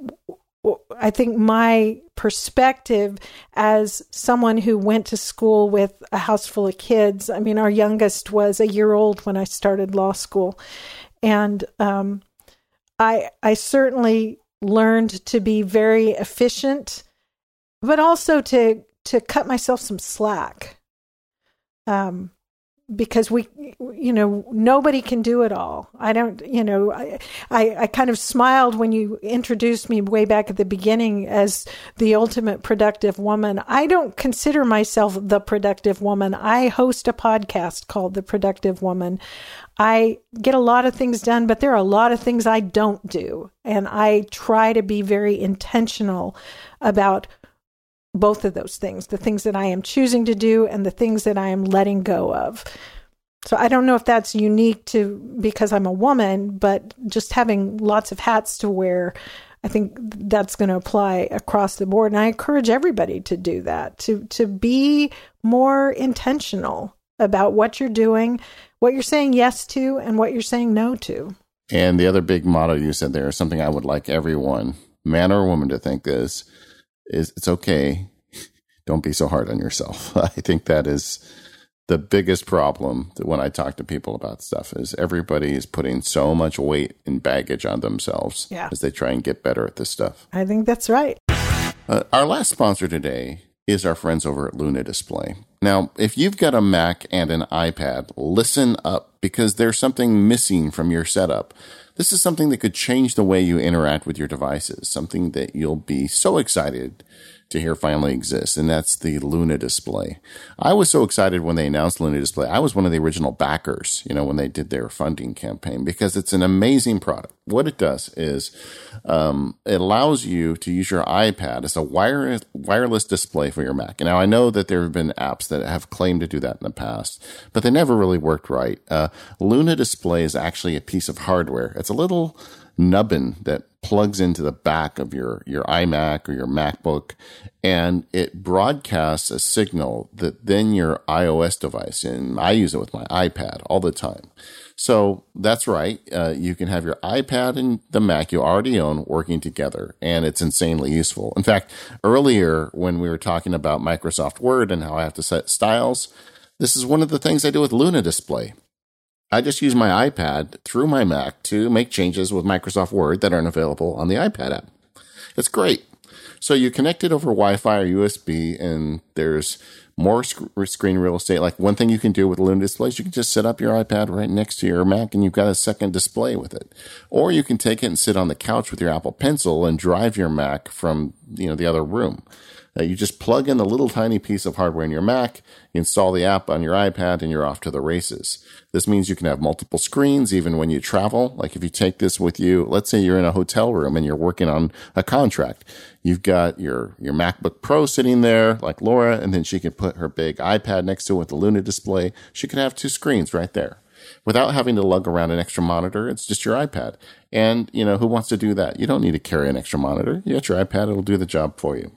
C: I think my perspective as someone who went to school with a house full of kids, I mean, our youngest was a year old when I started law school. And um, I, I certainly learned to be very efficient, but also to, to cut myself some slack. Um, because we you know nobody can do it all. I don't you know I, I, I kind of smiled when you introduced me way back at the beginning as the ultimate productive woman. I don't consider myself the productive woman. I host a podcast called the productive woman. I get a lot of things done but there are a lot of things i don't do. And i try to be very intentional about both of those things the things that I am choosing to do and the things that I am letting go of. So I don't know if that's unique to because I'm a woman, but just having lots of hats to wear, I think that's going to apply across the board. And I encourage everybody to do that, to, to be more intentional about what you're doing, what you're saying yes to, and what you're saying no to.
B: And the other big motto you said there is something I would like everyone, man or woman, to think is, is it's okay. Don't be so hard on yourself. I think that is the biggest problem that when I talk to people about stuff is everybody is putting so much weight and baggage on themselves
C: yeah.
B: as they try and get better at this stuff.
C: I think that's right.
B: Uh, our last sponsor today is our friends over at Luna Display. Now, if you've got a Mac and an iPad, listen up because there's something missing from your setup. This is something that could change the way you interact with your devices, something that you'll be so excited to hear finally exists, and that's the Luna display. I was so excited when they announced Luna display. I was one of the original backers, you know, when they did their funding campaign because it's an amazing product. What it does is um, it allows you to use your iPad as a wire, wireless display for your Mac. Now, I know that there have been apps that have claimed to do that in the past, but they never really worked right. Uh, Luna display is actually a piece of hardware. It's a little nubbin that plugs into the back of your, your iMac or your MacBook and it broadcasts a signal that then your iOS device, and I use it with my iPad all the time. So that's right. Uh, you can have your iPad and the Mac you already own working together, and it's insanely useful. In fact, earlier when we were talking about Microsoft Word and how I have to set styles, this is one of the things I do with Luna Display. I just use my iPad through my Mac to make changes with Microsoft Word that aren't available on the iPad app. It's great. So you connect it over Wi-Fi or USB, and there's more sc- screen real estate. Like one thing you can do with Luna displays, you can just set up your iPad right next to your Mac, and you've got a second display with it. Or you can take it and sit on the couch with your Apple Pencil and drive your Mac from you know the other room. Uh, you just plug in a little tiny piece of hardware in your Mac, you install the app on your iPad, and you're off to the races. This means you can have multiple screens even when you travel. Like if you take this with you, let's say you're in a hotel room and you're working on a contract. You've got your, your MacBook Pro sitting there, like Laura, and then she can put her big iPad next to it with the Luna display. She can have two screens right there without having to lug around an extra monitor. It's just your iPad. And, you know, who wants to do that? You don't need to carry an extra monitor. You got your iPad. It'll do the job for you.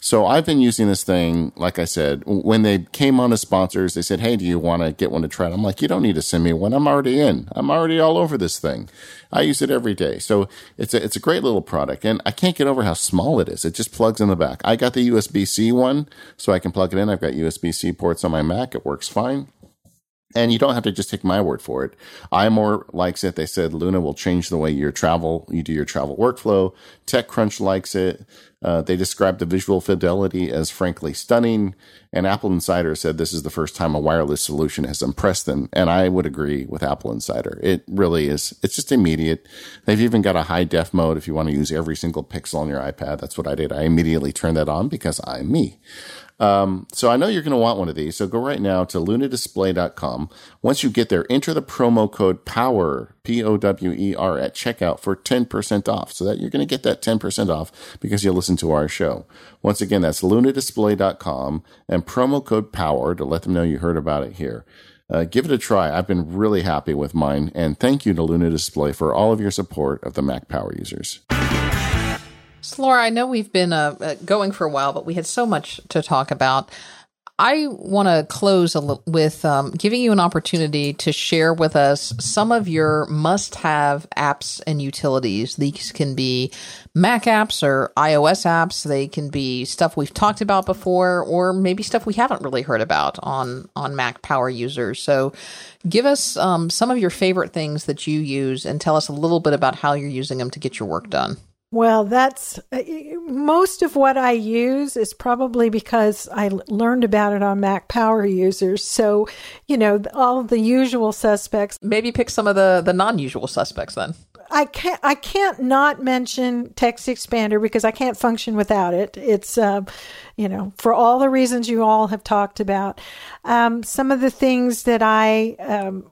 B: So I've been using this thing. Like I said, when they came on as sponsors, they said, Hey, do you want to get one to try? I'm like, you don't need to send me one. I'm already in. I'm already all over this thing. I use it every day. So it's a, it's a great little product and I can't get over how small it is. It just plugs in the back. I got the USB C one so I can plug it in. I've got USB C ports on my Mac. It works fine. And you don't have to just take my word for it. iMore likes it. They said Luna will change the way you travel, you do your travel workflow. TechCrunch likes it. Uh, they described the visual fidelity as frankly stunning. And Apple Insider said this is the first time a wireless solution has impressed them. And I would agree with Apple Insider. It really is. It's just immediate. They've even got a high def mode if you want to use every single pixel on your iPad. That's what I did. I immediately turned that on because I'm me. Um, so I know you're going to want one of these. So go right now to lunadisplay.com. Once you get there, enter the promo code POWER, P-O-W-E-R at checkout for 10% off. So that you're going to get that 10% off because you listen to our show. Once again, that's lunadisplay.com and promo code POWER to let them know you heard about it here. Uh, give it a try. I've been really happy with mine. And thank you to Luna Display for all of your support of the Mac Power users.
A: Laura, I know we've been uh, uh, going for a while, but we had so much to talk about. I want to close with um, giving you an opportunity to share with us some of your must have apps and utilities. These can be Mac apps or iOS apps. They can be stuff we've talked about before, or maybe stuff we haven't really heard about on, on Mac power users. So give us um, some of your favorite things that you use and tell us a little bit about how you're using them to get your work done.
C: Well, that's uh, most of what I use is probably because I learned about it on Mac Power Users. So, you know, all the usual suspects.
A: Maybe pick some of the the non-usual suspects then.
C: I can't I can't not mention Text Expander because I can't function without it. It's uh, you know for all the reasons you all have talked about. Um, some of the things that I um,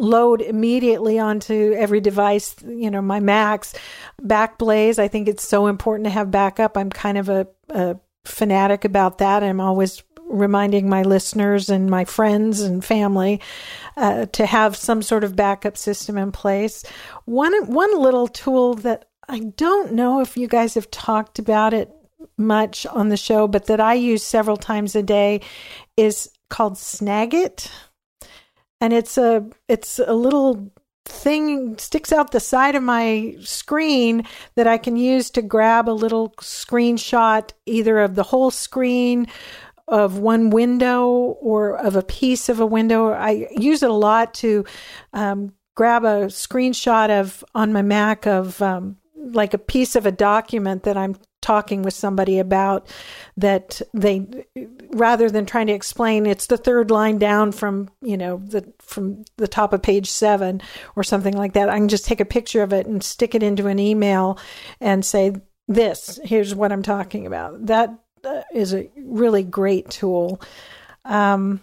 C: load immediately onto every device, you know, my Macs, Backblaze. I think it's so important to have backup. I'm kind of a, a fanatic about that. I'm always reminding my listeners and my friends and family uh, to have some sort of backup system in place. One one little tool that I don't know if you guys have talked about it much on the show, but that I use several times a day is called Snagit. And it's a it's a little thing sticks out the side of my screen that I can use to grab a little screenshot either of the whole screen of one window or of a piece of a window. I use it a lot to um, grab a screenshot of on my Mac of um, like a piece of a document that I'm talking with somebody about that they rather than trying to explain it's the third line down from you know the from the top of page 7 or something like that. I can just take a picture of it and stick it into an email and say this here's what I'm talking about. That uh, a really great tool. Um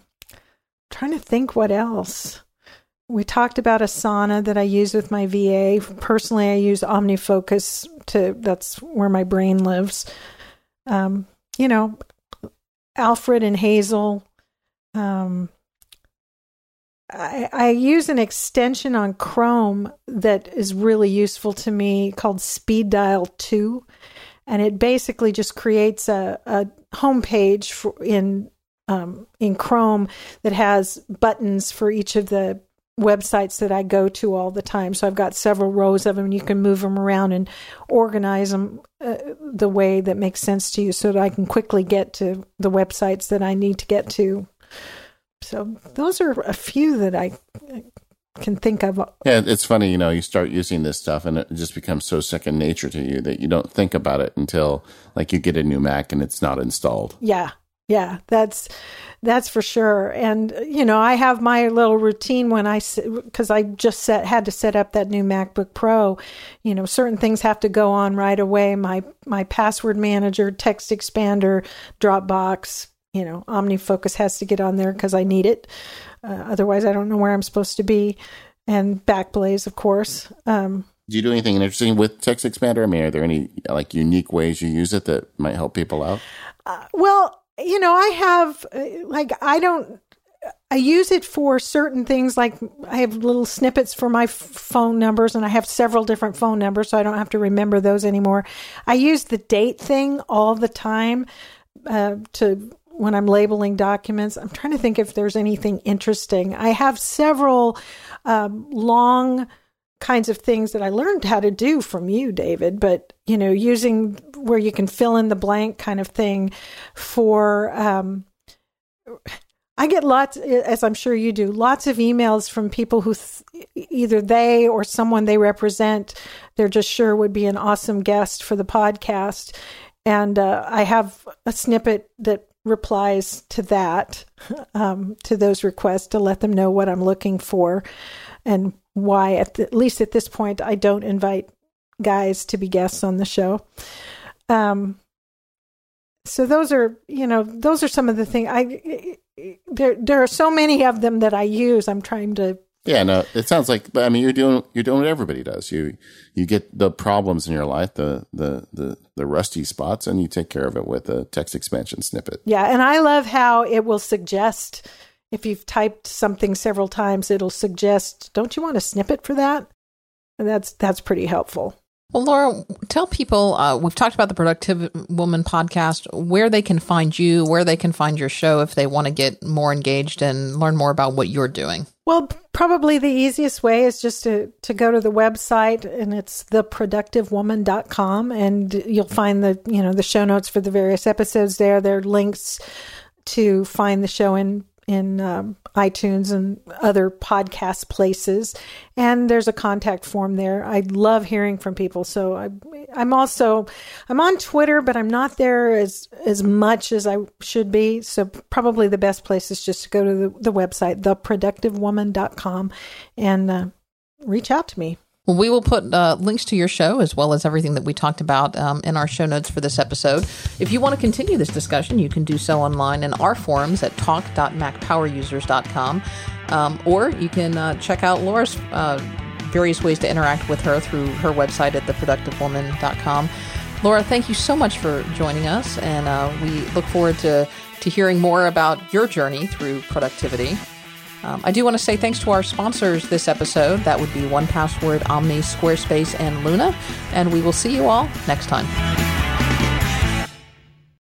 C: trying to think what else we talked about Asana that I use with my VA. Personally, I use OmniFocus to that's where my brain lives. Um, you know, Alfred and Hazel. Um, I, I use an extension on Chrome that is really useful to me called Speed Dial 2. And it basically just creates a, a homepage for, in um, in Chrome that has buttons for each of the websites that I go to all the time. So I've got several rows of them. You can move them around and organize them uh, the way that makes sense to you so that I can quickly get to the websites that I need to get to. So those are a few that I can think of.
B: Yeah, it's funny, you know, you start using this stuff and it just becomes so second nature to you that you don't think about it until like you get a new Mac and it's not installed.
C: Yeah. Yeah, that's that's for sure. And you know, I have my little routine when I because I just set had to set up that new MacBook Pro. You know, certain things have to go on right away. My my password manager, text expander, Dropbox. You know, OmniFocus has to get on there because I need it. Uh, otherwise, I don't know where I'm supposed to be. And Backblaze, of course. Um,
B: do you do anything interesting with text expander? I mean, are there any like unique ways you use it that might help people out?
C: Uh, well, you know, I have uh, like I don't I use it for certain things like I have little snippets for my f- phone numbers and I have several different phone numbers so I don't have to remember those anymore. I use the date thing all the time uh, to when I'm labeling documents. I'm trying to think if there's anything interesting. I have several um, long kinds of things that I learned how to do from you, David, but you know, using where you can fill in the blank kind of thing for um I get lots, as I'm sure you do, lots of emails from people who th- either they or someone they represent, they're just sure would be an awesome guest for the podcast. And uh, I have a snippet that replies to that, um, to those requests to let them know what I'm looking for and why, at, the, at least at this point, I don't invite guys to be guests on the show. Um, so those are, you know, those are some of the things I. There, there are so many of them that I use. I'm trying to.
B: Yeah, no, it sounds like. But I mean, you're doing you're doing what everybody does. You you get the problems in your life, the the the the rusty spots, and you take care of it with a text expansion snippet.
C: Yeah, and I love how it will suggest if you've typed something several times, it'll suggest, "Don't you want a snippet for that?" And that's that's pretty helpful.
A: Well, Laura, tell people uh, we've talked about the Productive Woman podcast, where they can find you, where they can find your show if they want to get more engaged and learn more about what you're doing.
C: Well, probably the easiest way is just to, to go to the website and it's theproductivewoman.com and you'll find the, you know, the show notes for the various episodes there. There are links to find the show in in um, iTunes and other podcast places. And there's a contact form there. I love hearing from people. So I, I'm also I'm on Twitter, but I'm not there as as much as I should be. So probably the best place is just to go to the, the website theproductivewoman.com and uh, reach out to me.
A: Well, we will put uh, links to your show as well as everything that we talked about um, in our show notes for this episode. If you want to continue this discussion, you can do so online in our forums at talk.macpowerusers.com. Um, or you can uh, check out Laura's uh, various ways to interact with her through her website at theproductivewoman.com. Laura, thank you so much for joining us, and uh, we look forward to, to hearing more about your journey through productivity. Um, I do want to say thanks to our sponsors this episode. That would be 1Password, Omni, Squarespace, and Luna. And we will see you all next time.